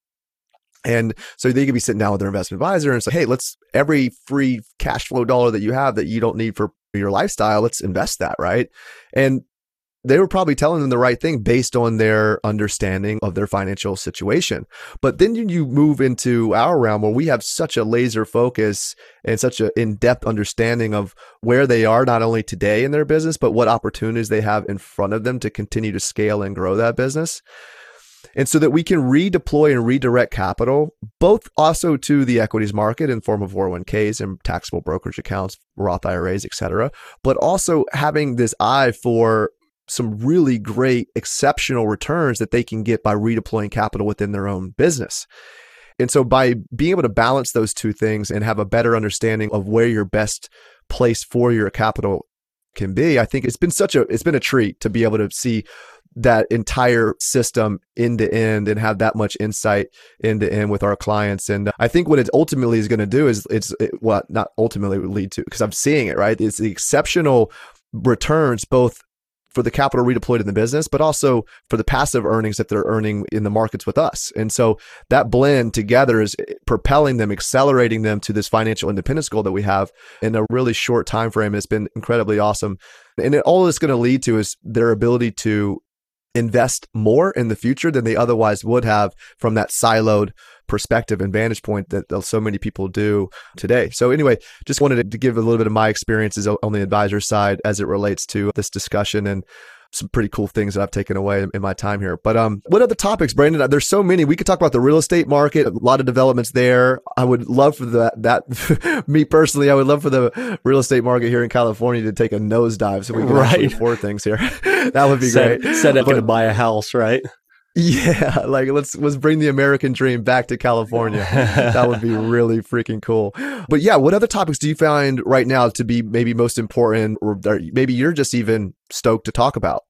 And so they could be sitting down with their investment advisor and say, hey, let's every free cash flow dollar that you have that you don't need for your lifestyle, let's invest that, right? And they were probably telling them the right thing based on their understanding of their financial situation. But then you move into our realm where we have such a laser focus and such an in depth understanding of where they are, not only today in their business, but what opportunities they have in front of them to continue to scale and grow that business and so that we can redeploy and redirect capital both also to the equities market in form of 401ks and taxable brokerage accounts roth iras etc., but also having this eye for some really great exceptional returns that they can get by redeploying capital within their own business and so by being able to balance those two things and have a better understanding of where your best place for your capital can be i think it's been such a it's been a treat to be able to see that entire system end to end and have that much insight end to end with our clients. And uh, I think what it ultimately is going to do is it's it, what not ultimately would lead to because I'm seeing it right. It's the exceptional returns both for the capital redeployed in the business, but also for the passive earnings that they're earning in the markets with us. And so that blend together is eh, propelling them, accelerating them to this financial independence goal that we have in a really short time frame. It's been incredibly awesome. And it, all it's going to lead to is their ability to invest more in the future than they otherwise would have from that siloed perspective and vantage point that so many people do today. So anyway, just wanted to give a little bit of my experiences on the advisor side as it relates to this discussion and some pretty cool things that I've taken away in, my time here. But um, what other topics, Brandon? There's so many. We could talk about the real estate market, a lot of developments there. I would love for that. That me personally, I would love for the real estate market here in California to take a nosedive, so we can right. afford things here. that would be set, great. Set up to buy a house, right? Yeah, like let's let's bring the American dream back to California. that would be really freaking cool. But yeah, what other topics do you find right now to be maybe most important, or maybe you're just even stoked to talk about?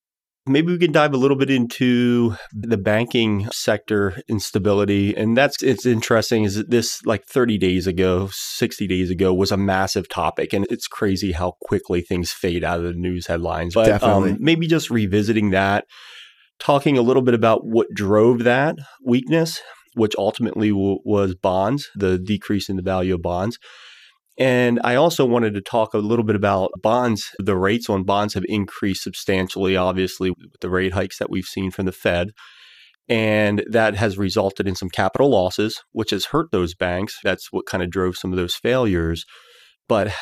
Maybe we can dive a little bit into the banking sector instability. And that's it's interesting is that this like 30 days ago, 60 days ago was a massive topic. And it's crazy how quickly things fade out of the news headlines. But um, maybe just revisiting that talking a little bit about what drove that weakness, which ultimately w- was bonds, the decrease in the value of bonds. And I also wanted to talk a little bit about bonds. The rates on bonds have increased substantially, obviously, with the rate hikes that we've seen from the Fed. And that has resulted in some capital losses, which has hurt those banks. That's what kind of drove some of those failures. But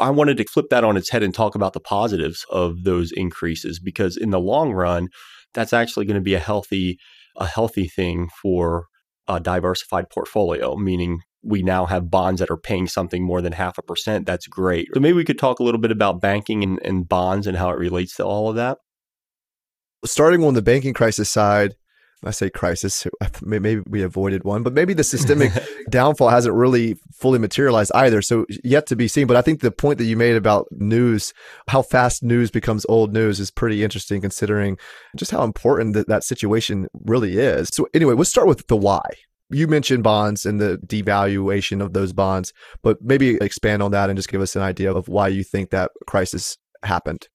I wanted to flip that on its head and talk about the positives of those increases because in the long run, that's actually going to be a healthy a healthy thing for a diversified portfolio, meaning we now have bonds that are paying something more than half a percent. That's great. So maybe we could talk a little bit about banking and, and bonds and how it relates to all of that. Starting on the banking crisis side, I say crisis, maybe we avoided one, but maybe the systemic downfall hasn't really fully materialized either. So yet to be seen. But I think the point that you made about news, how fast news becomes old news is pretty interesting considering just how important that, that situation really is. So anyway, let's start with the why. You mentioned bonds and the devaluation of those bonds, but maybe expand on that and just give us an idea of why you think that crisis happened.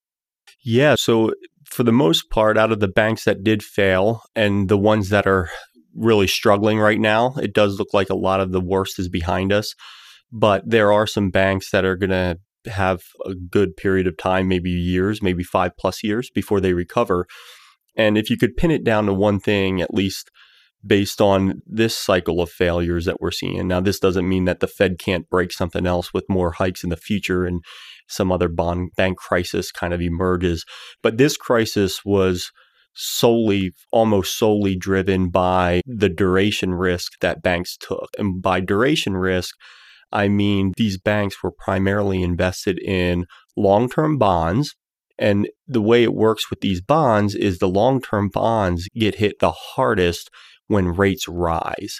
Yeah. So for the most part, out of the banks that did fail and the ones that are really struggling right now, it does look like a lot of the worst is behind us. But there are some banks that are going to have a good period of time, maybe years, maybe five plus years before they recover. And if you could pin it down to one thing, at least based on this cycle of failures that we're seeing. Now, this doesn't mean that the Fed can't break something else with more hikes in the future and some other bond bank crisis kind of emerges. But this crisis was solely, almost solely driven by the duration risk that banks took. And by duration risk, I mean these banks were primarily invested in long term bonds. And the way it works with these bonds is the long term bonds get hit the hardest when rates rise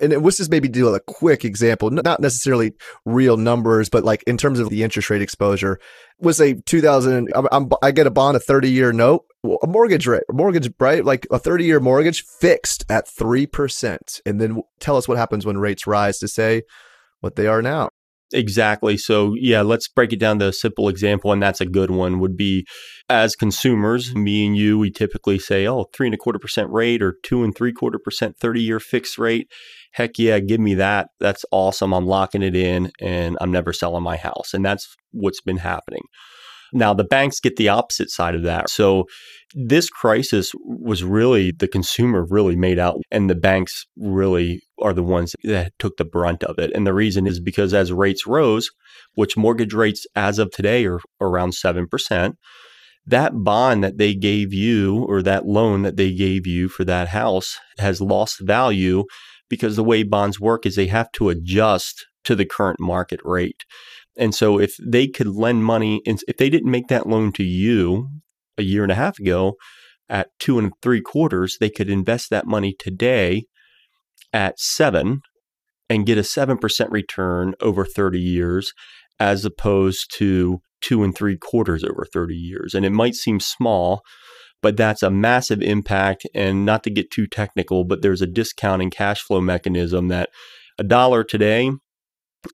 and let's just maybe do a quick example, not necessarily real numbers, but like in terms of the interest rate exposure. Was a 2000, I'm, i get a bond, a 30 year note, a mortgage rate, mortgage, right? Like a 30 year mortgage fixed at 3%. And then tell us what happens when rates rise to say what they are now. Exactly. So, yeah, let's break it down to a simple example. And that's a good one would be as consumers, me and you, we typically say, oh, three and a quarter percent rate or two and three quarter percent 30 year fixed rate. Heck yeah, give me that. That's awesome. I'm locking it in and I'm never selling my house. And that's what's been happening. Now, the banks get the opposite side of that. So, this crisis was really the consumer really made out, and the banks really are the ones that took the brunt of it. And the reason is because as rates rose, which mortgage rates as of today are around 7%, that bond that they gave you or that loan that they gave you for that house has lost value because the way bonds work is they have to adjust to the current market rate. And so if they could lend money, if they didn't make that loan to you a year and a half ago at two and three quarters, they could invest that money today at seven and get a 7% return over 30 years as opposed to two and three quarters over 30 years. And it might seem small, but that's a massive impact. And not to get too technical, but there's a discounting cash flow mechanism that a dollar today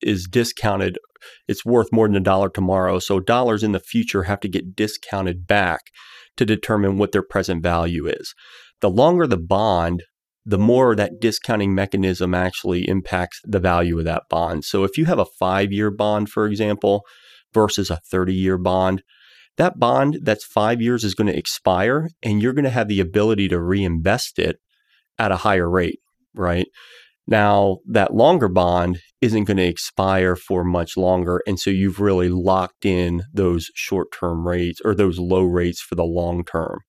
is discounted it's worth more than a dollar tomorrow. So dollars in the future have to get discounted back to determine what their present value is. The longer the bond, the more that discounting mechanism actually impacts the value of that bond. So if you have a five year bond, for example, versus a 30 year bond, that bond that's five years is going to expire and you're going to have the ability to reinvest it at a higher rate, right? Now, that longer bond isn't going to expire for much longer. And so you've really locked in those short term rates or those low rates for the long term.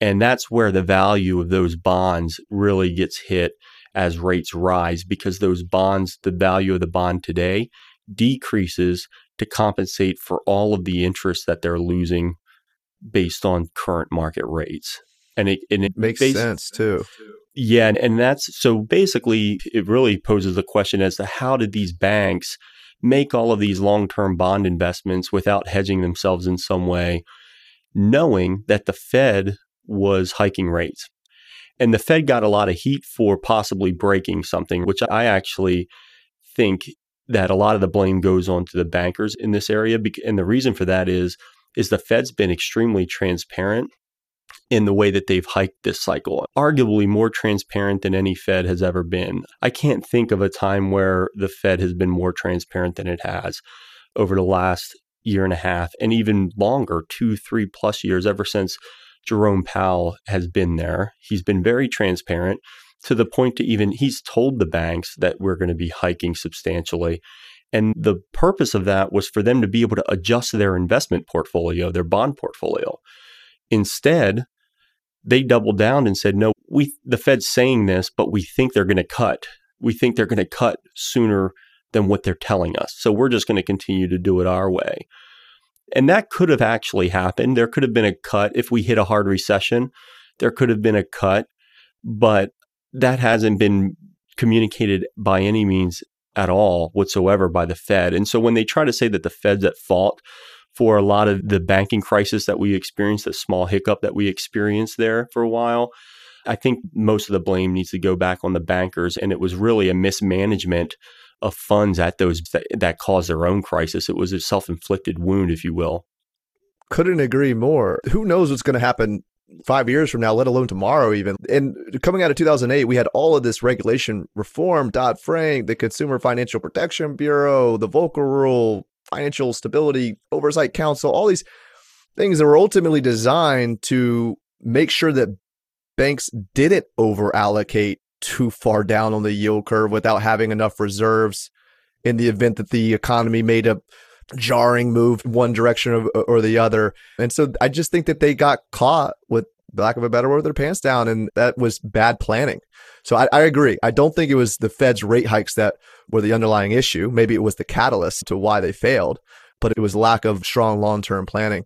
And that's where the value of those bonds really gets hit as rates rise because those bonds, the value of the bond today decreases to compensate for all of the interest that they're losing based on current market rates. And it, and it makes bas- sense too. Yeah, and, and that's so basically it really poses the question as to how did these banks make all of these long-term bond investments without hedging themselves in some way, knowing that the Fed was hiking rates. And the Fed got a lot of heat for possibly breaking something, which I actually think that a lot of the blame goes on to the bankers in this area. And the reason for that is, is the Fed's been extremely transparent in the way that they've hiked this cycle, arguably more transparent than any Fed has ever been. I can't think of a time where the Fed has been more transparent than it has over the last year and a half and even longer, two, three plus years, ever since Jerome Powell has been there. He's been very transparent to the point to even he's told the banks that we're going to be hiking substantially. And the purpose of that was for them to be able to adjust their investment portfolio, their bond portfolio. Instead, they doubled down and said, "No, we the Fed's saying this, but we think they're going to cut. We think they're going to cut sooner than what they're telling us. So we're just going to continue to do it our way." And that could have actually happened. There could have been a cut if we hit a hard recession. There could have been a cut but that hasn't been communicated by any means at all whatsoever by the Fed. And so when they try to say that the Fed's at fault for a lot of the banking crisis that we experienced, the small hiccup that we experienced there for a while, I think most of the blame needs to go back on the bankers. And it was really a mismanagement of funds at those that, that caused their own crisis. It was a self inflicted wound, if you will. Couldn't agree more. Who knows what's going to happen five years from now, let alone tomorrow, even. And coming out of 2008, we had all of this regulation reform, Dodd Frank, the Consumer Financial Protection Bureau, the Volcker Rule, Financial Stability Oversight Council, all these things that were ultimately designed to make sure that banks didn't over allocate too far down on the yield curve without having enough reserves in the event that the economy made a jarring move one direction or, the other. And so I just think that they got caught with lack of a better word, their pants down, and that was bad planning. So I, I, agree. I don't think it was the Fed's rate hikes that were the underlying issue. Maybe it was the catalyst to why they failed, but it was lack of strong long term planning.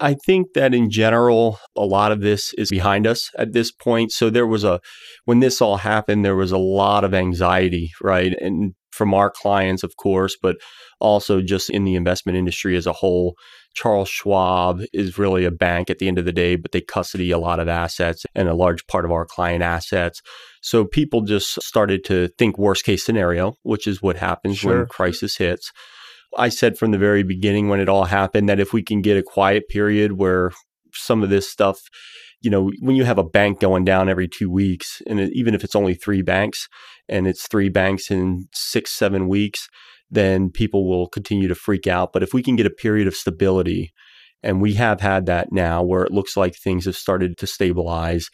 I think that in general, a lot of this is behind us at this point. So there was a, when this all happened, there was a lot of anxiety, right? And from our clients, of course, but also just in the investment industry as a whole. Charles Schwab is really a bank at the end of the day, but they custody a lot of assets and a large part of our client assets. So people just started to think worst case scenario, which is what happens sure. when crisis hits. I said from the very beginning when it all happened that if we can get a quiet period where some of this stuff, you know, when you have a bank going down every two weeks, and it, even if it's only three banks and it's three banks in six, seven weeks, then people will continue to freak out. But if we can get a period of stability, and we have had that now where it looks like things have started to stabilize.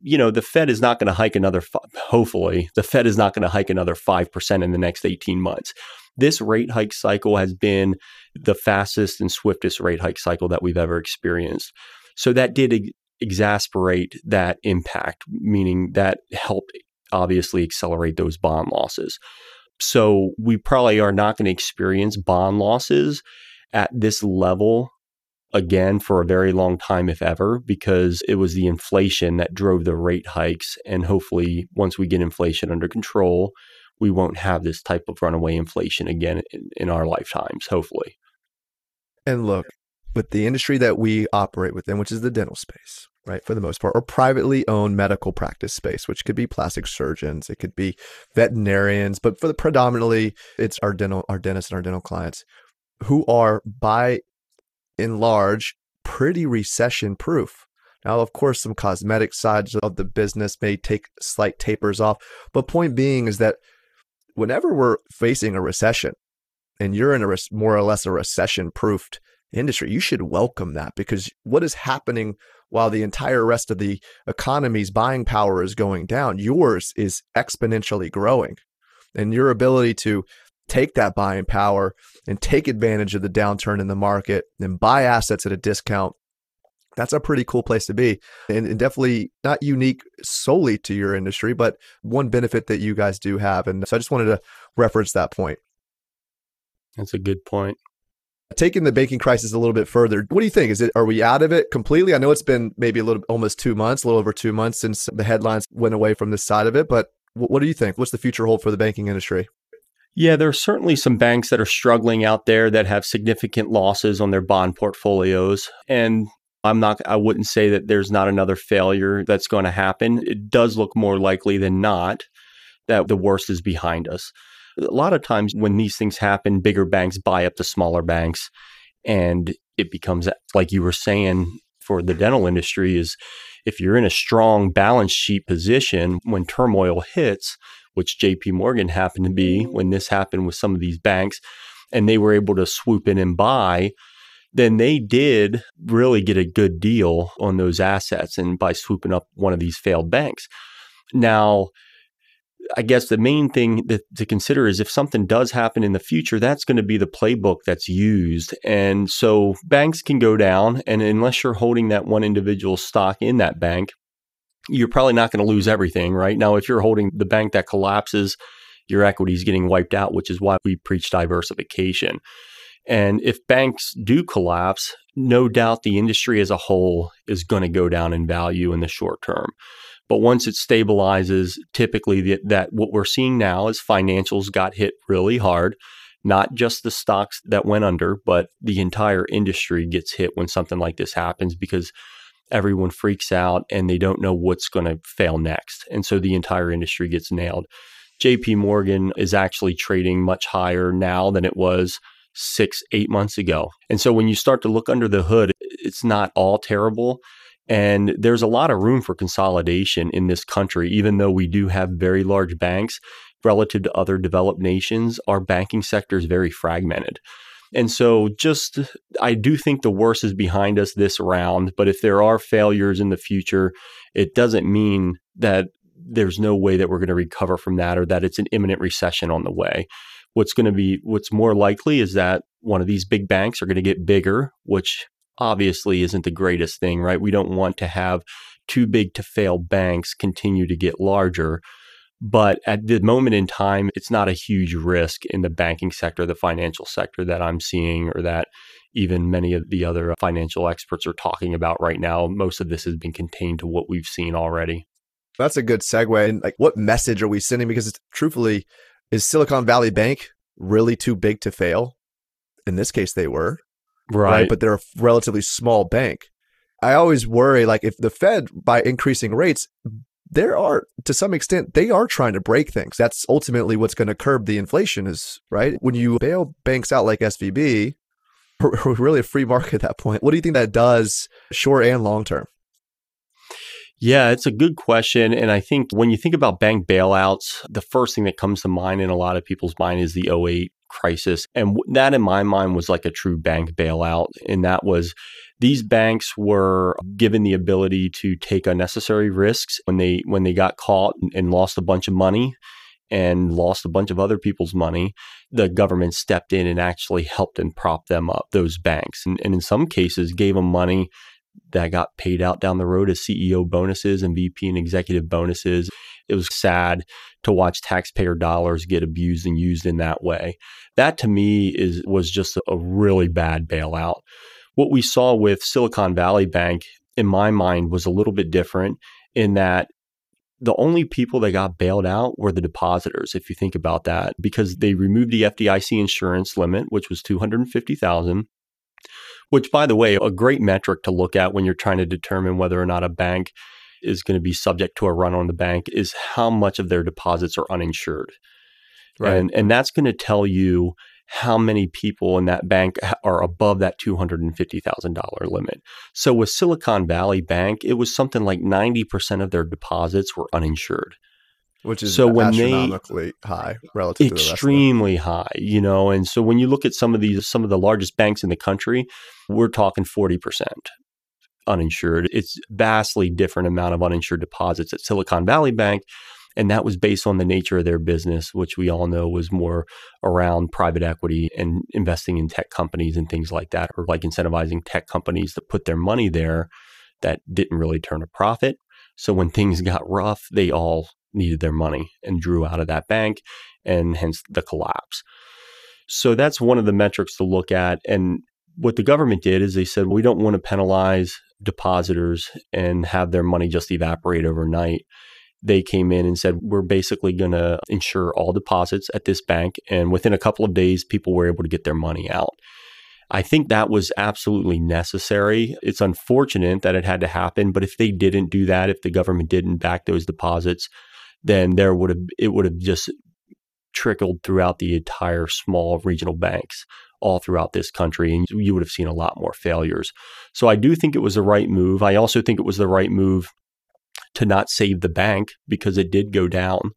You know, the Fed is not going to hike another, hopefully, the Fed is not going to hike another 5% in the next 18 months this rate hike cycle has been the fastest and swiftest rate hike cycle that we've ever experienced. So that did ex- exasperate that impact, meaning that helped obviously accelerate those bond losses. So we probably are not going to experience bond losses at this level again for a very long time, if ever, because it was the inflation that drove the rate hikes. And hopefully, once we get inflation under control, we won't have this type of runaway inflation again in, in our lifetimes, hopefully. And look, with the industry that we operate within, which is the dental space, right, for the most part, or privately owned medical practice space, which could be plastic surgeons, it could be veterinarians, but for the predominantly, it's our dental, our dentists and our dental clients who are by and large pretty recession proof. Now, of course, some cosmetic sides of the business may take slight tapers off, but point being is that whenever we're facing a recession and you're in a more or less a recession proofed industry, you should welcome that because what is happening while the entire rest of the economy's buying power is going down, yours is exponentially growing. And your ability to take that buying power and take advantage of the downturn in the market and buy assets at a discount that's a pretty cool place to be and, and, definitely not unique solely to your industry but one benefit that you guys do have. And so i just wanted to reference that point. That's a good point taking the banking crisis a little bit further what do you think is it are we out of it completely i know it's been maybe a little almost two months a little over two months since the headlines went away from this side of it but what do you think what's the future hold for the banking industry yeah, there are certainly some banks that are struggling out there that have significant losses on their bond portfolios. And I'm not, I wouldn't say that there's not another failure that's going to happen. It does look more likely than not that the worst is behind us. A lot of times when these things happen, bigger banks buy up the smaller banks and it becomes like you were saying for the dental industry is if you're in a strong balance sheet position when turmoil hits, which JP Morgan happened to be mm-hmm. when this happened with some of these banks, and they were able to swoop in and buy, then they did really get a good deal on those assets and by swooping up one of these failed banks. Now, I guess the main thing that, to consider is if something does happen in the future, that's going to be the playbook that's used. And so banks can go down, and unless you're holding that one individual stock in that bank, you're probably not going to lose everything, right? Now, if you're holding the bank that collapses, your equity is getting wiped out, which is why we preach diversification. And if banks do collapse, no doubt the industry as a whole is going to go down in value in the short term. But once it stabilizes, typically that what we're seeing now is financials got hit really hard. Not just the stocks that went under, but the entire industry gets hit when something like this happens because everyone freaks out and they don't know what's going to fail next. And so the entire industry gets nailed. JP Morgan is actually trading much higher now than it was six, eight months ago. And so when you start to look under the hood, it's not all terrible. And there's a lot of room for consolidation in this country, even though we do have very large banks relative to other developed nations. Our banking sector is very fragmented. And so, just I do think the worst is behind us this round. But if there are failures in the future, it doesn't mean that there's no way that we're going to recover from that or that it's an imminent recession on the way. What's going to be, what's more likely is that one of these big banks are going to get bigger, which obviously isn't the greatest thing, right? We don't want to have too big to fail banks continue to get larger. But at the moment in time, it's not a huge risk in the banking sector, the financial sector that I'm seeing, or that even many of the other financial experts are talking about right now. Most of this has been contained to what we've seen already. That's a good segue. And like, what message are we sending? Because truthfully, is Silicon Valley Bank really too big to fail? In this case, they were. Right. right. But they're a relatively small bank. I always worry like if the Fed, by increasing rates, there are to some extent they are trying to break things that's ultimately what's going to curb the inflation is right when you bail banks out like svb we're really a free market at that point what do you think that does short and long term yeah, it's a good question. And I think when you think about bank bailouts, the first thing that comes to mind in a lot of people's mind is the 08 crisis. And that, in my mind, was like a true bank bailout. And that was these banks were given the ability to take unnecessary risks when they when they got caught and lost a bunch of money and lost a bunch of other people's money, the government stepped in and actually helped and propped them up, those banks. And, and in some cases, gave them money that got paid out down the road as CEO bonuses and VP and executive bonuses. It was sad to watch taxpayer dollars get abused and used in that way. That to me is was just a really bad bailout. What we saw with Silicon Valley Bank, in my mind, was a little bit different in that the only people that got bailed out were the depositors, if you think about that, because they removed the FDIC insurance limit, which was 250,000 which by the way, a great metric to look at when you're trying to determine whether or not a bank is going to be subject to a run on the bank is how much of their deposits are uninsured. Right. And and that's going to tell you how many people in that bank are above that $250,000 limit. So with Silicon Valley Bank, it was something like 90% of their deposits were uninsured. Which is so when astronomically they, high relative extremely high, you know. And so when you look at some of these, some of the largest banks in the country, we're talking 40% uninsured. It's vastly different amount of uninsured deposits at Silicon Valley Bank and that was based on the nature of their business, which we all know was more around private equity and investing in tech companies and things like that, or like incentivizing tech companies to put their money there that didn't really turn a profit. So when things got rough, they all needed their money and drew out of that bank, and hence the collapse. So that's one of the metrics to look at. And what the government did is they said, we don't want to penalize depositors and have their money just evaporate overnight they came in and said, We're basically going to insure all deposits at this bank. And within a couple of days, people were able to get their money out. I think that was absolutely necessary. It's unfortunate that it had to happen, but if they didn't do that, if the government didn't back those deposits, then there would have it would have just trickled throughout the entire small regional banks all throughout this country and you would have seen a lot more failures. So I do think it was the right move. I also think it was the right move to not save the bank because it did go down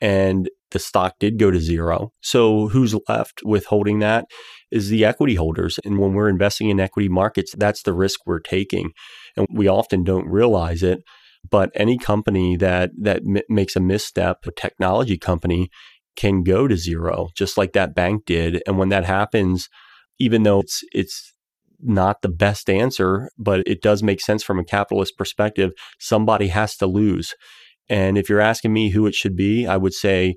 and the stock did go to zero. So who's left with holding that is the equity holders. And when we're investing in equity markets, that's the risk we're taking. And we often don't realize it. But any company that that m- makes a misstep, a technology company, can go to zero, just like that bank did. And when that happens, even though it's it's not the best answer, but it does make sense from a capitalist perspective. Somebody has to lose. And if you're asking me who it should be, I would say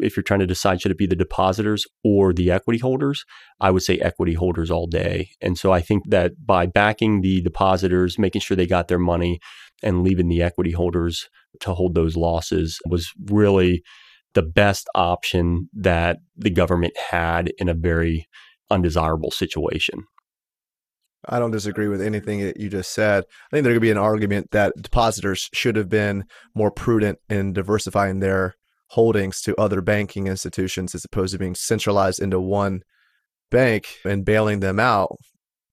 if you're trying to decide should it be the depositors or the equity holders, I would say equity holders all day. And so I think that by backing the depositors, making sure they got their money, and leaving the equity holders to hold those losses was really the best option that the government had in a very undesirable situation. I don't disagree with anything that you just said. I think there could be an argument that depositors should have been more prudent in diversifying their holdings to other banking institutions as opposed to being centralized into one bank and bailing them out.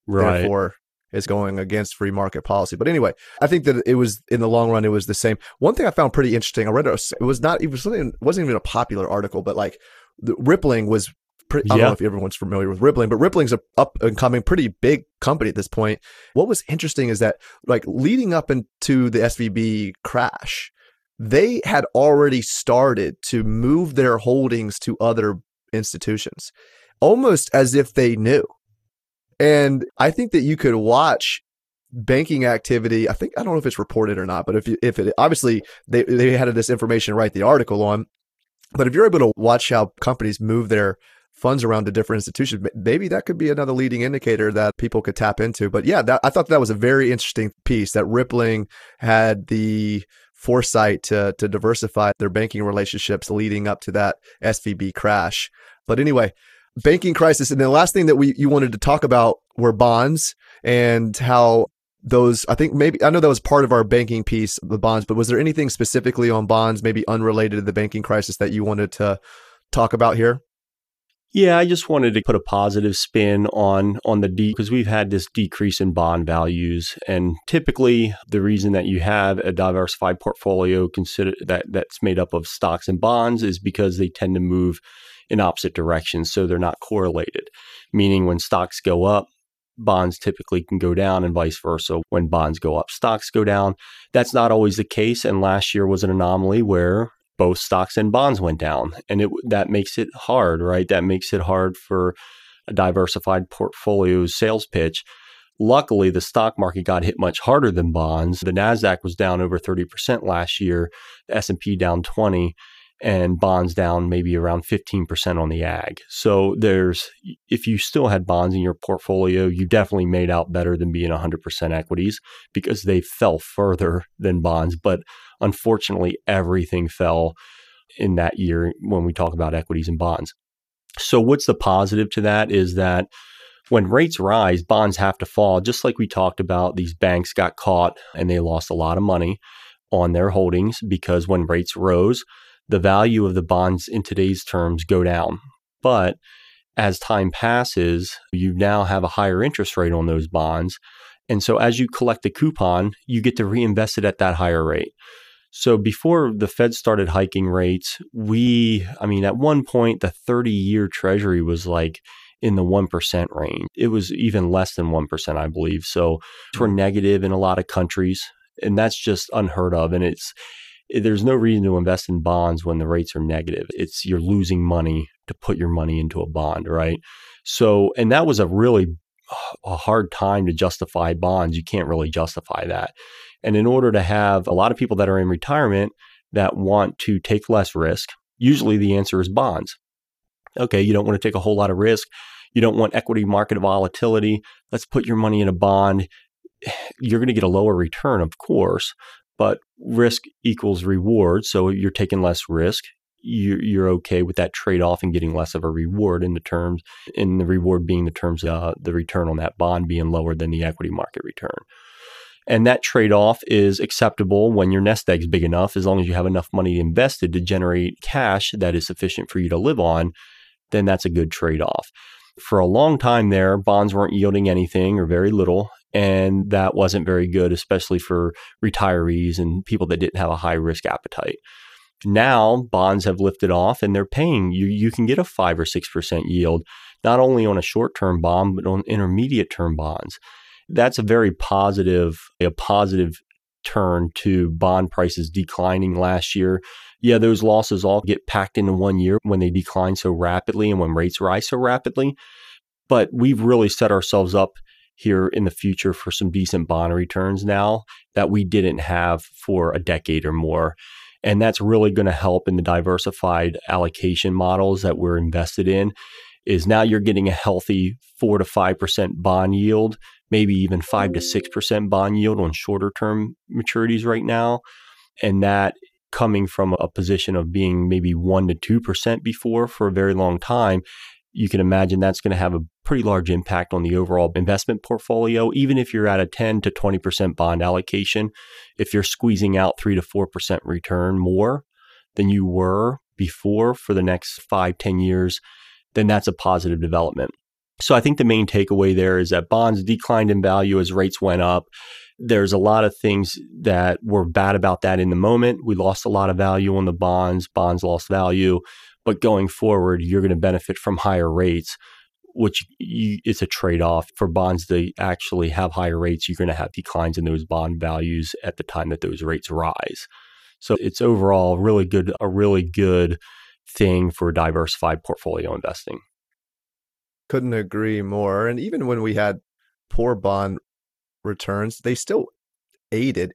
Right. Therefore, is going against free market policy. But anyway, I think that it was in the long run, it was the same. One thing I found pretty interesting, I read it, it was not even something, it wasn't even a popular article, but like the Rippling was I don't know if everyone's familiar with Rippling, but Rippling's a up and coming pretty big company at this point. What was interesting is that like leading up into the SVB crash, they had already started to move their holdings to other institutions, almost as if they knew. And I think that you could watch banking activity. I think I don't know if it's reported or not, but if you, if it obviously they they had this information to write the article on. But if you're able to watch how companies move their funds around to different institutions, maybe that could be another leading indicator that people could tap into. But yeah, that, I thought that was a very interesting piece that Rippling had the foresight to to diversify their banking relationships leading up to that SVB crash. But anyway, banking crisis. And the last thing that we you wanted to talk about were bonds and how those I think maybe I know that was part of our banking piece, the bonds, but was there anything specifically on bonds, maybe unrelated to the banking crisis that you wanted to talk about here? Yeah, I just wanted to put a positive spin on on the D because we've had this decrease in bond values, and typically the reason that you have a diversified portfolio consider that that's made up of stocks and bonds is because they tend to move in opposite directions, so they're not correlated. Meaning, when stocks go up, bonds typically can go down, and vice versa. When bonds go up, stocks go down. That's not always the case, and last year was an anomaly where both stocks and bonds went down, and it that makes it hard, right? That makes it hard for a diversified portfolio sales pitch. Luckily, the stock market got hit much harder than bonds. The Nasdaq was down over 30% last year, the S&P down 20 and bonds down maybe around 15% on the Agg. So there's if you still had bonds in your portfolio, you definitely made out better than being 100% equities because they fell further than bonds, but unfortunately everything fell in that year when we talk about equities and bonds. So what's the positive to that is that when rates rise, bonds have to fall. Just like we talked about, these banks got caught and they lost a lot of money on their holdings because when rates rose, the value of the bonds in today's terms go down. But as time passes, you now have a higher interest rate on those bonds. And so as you collect the coupon, you get to reinvest it at that higher rate. So before the Fed started hiking rates, we, I mean, at one point, the 30 year treasury was like in the 1% range. It was even less than 1%, I believe. So we're negative in a lot of countries. And that's just unheard of. And it's, Eh, there's no reason to invest in bonds when the rates are negative. It's you're losing money to put your money into a bond, right? So, and that was a really a hard time to justify bonds. You can't really justify that. And in order to have a lot of people that are in retirement that want to take less risk, usually the answer is bonds. Okay, you don't want to take a whole lot of risk. You don't want equity market volatility. Let's put your money in a bond. You're going to get a lower return, of course, but risk equals reward. So you're taking less risk. You're, you're okay with that trade off and getting less of a reward in the terms, in the reward being the terms, uh, the return on that bond being lower than the equity market return. And that trade off is acceptable when your nest egg's big enough, as long as you have enough money invested to generate cash that is sufficient for you to live on, then that's a good trade off. For a long time there, bonds weren't yielding anything or very little. And that wasn't very good, especially for retirees and people that didn't have a high risk appetite. Now bonds have lifted off and they're paying you. You can get a five or 6% yield, not only on a short term bond, but on intermediate term bonds. That's a very positive, a positive turn to bond prices declining last year. Yeah, those losses all get packed into one year when they decline so rapidly and when rates rise so rapidly. But we've really set ourselves up here in the future for some decent bond returns now that we didn't have for a decade or more. And that's really going to help in the diversified allocation models that we're invested in. is now you're getting a healthy 4 to 5% bond yield, maybe even 5 to 6% bond yield on shorter term maturities right now. And that coming from a position of being maybe 1 to 2% before for a very long time, you can imagine that's going to have a pretty large impact on the overall investment portfolio. Even if you're at a 10 to 20% bond allocation, if you're squeezing out 3 to 4% return more than you were before for the next five, 10 years, then that's a positive development. So I think the main takeaway there is that bonds declined in value as rates went up. There's a lot of things that were bad about that in the moment. We lost a lot of value on the bonds, bonds lost value. But going forward, you're going to benefit from higher rates, which you, it's a trade off. For bonds to actually have higher rates, you're going to have declines in those bond values at the time that those rates rise. So it's overall really good, a really good thing for diversified portfolio investing. Couldn't agree more. And even when we had poor bond returns, they still aided,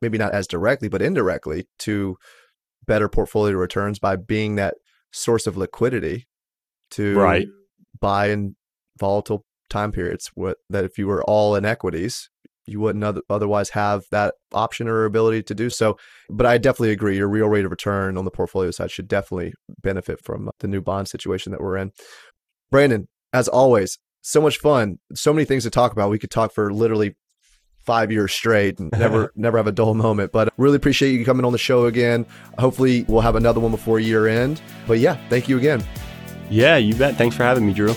maybe not as directly, but indirectly to better portfolio returns by being that source of liquidity to right. Buy in volatile time periods. What that if you were all in equities, you wouldn't otherwise have that option or ability to do so. But I definitely agree. Your real rate of return on the portfolio side should definitely benefit from the new bond situation that we're in. Brandon, as always, so much fun. So many things to talk about. We could talk for literally five years straight and never never have a dull moment. But really appreciate you coming on the show again. Hopefully we'll have another one before year end. But yeah, thank you again. Yeah, you bet. Thanks for having me, Drew.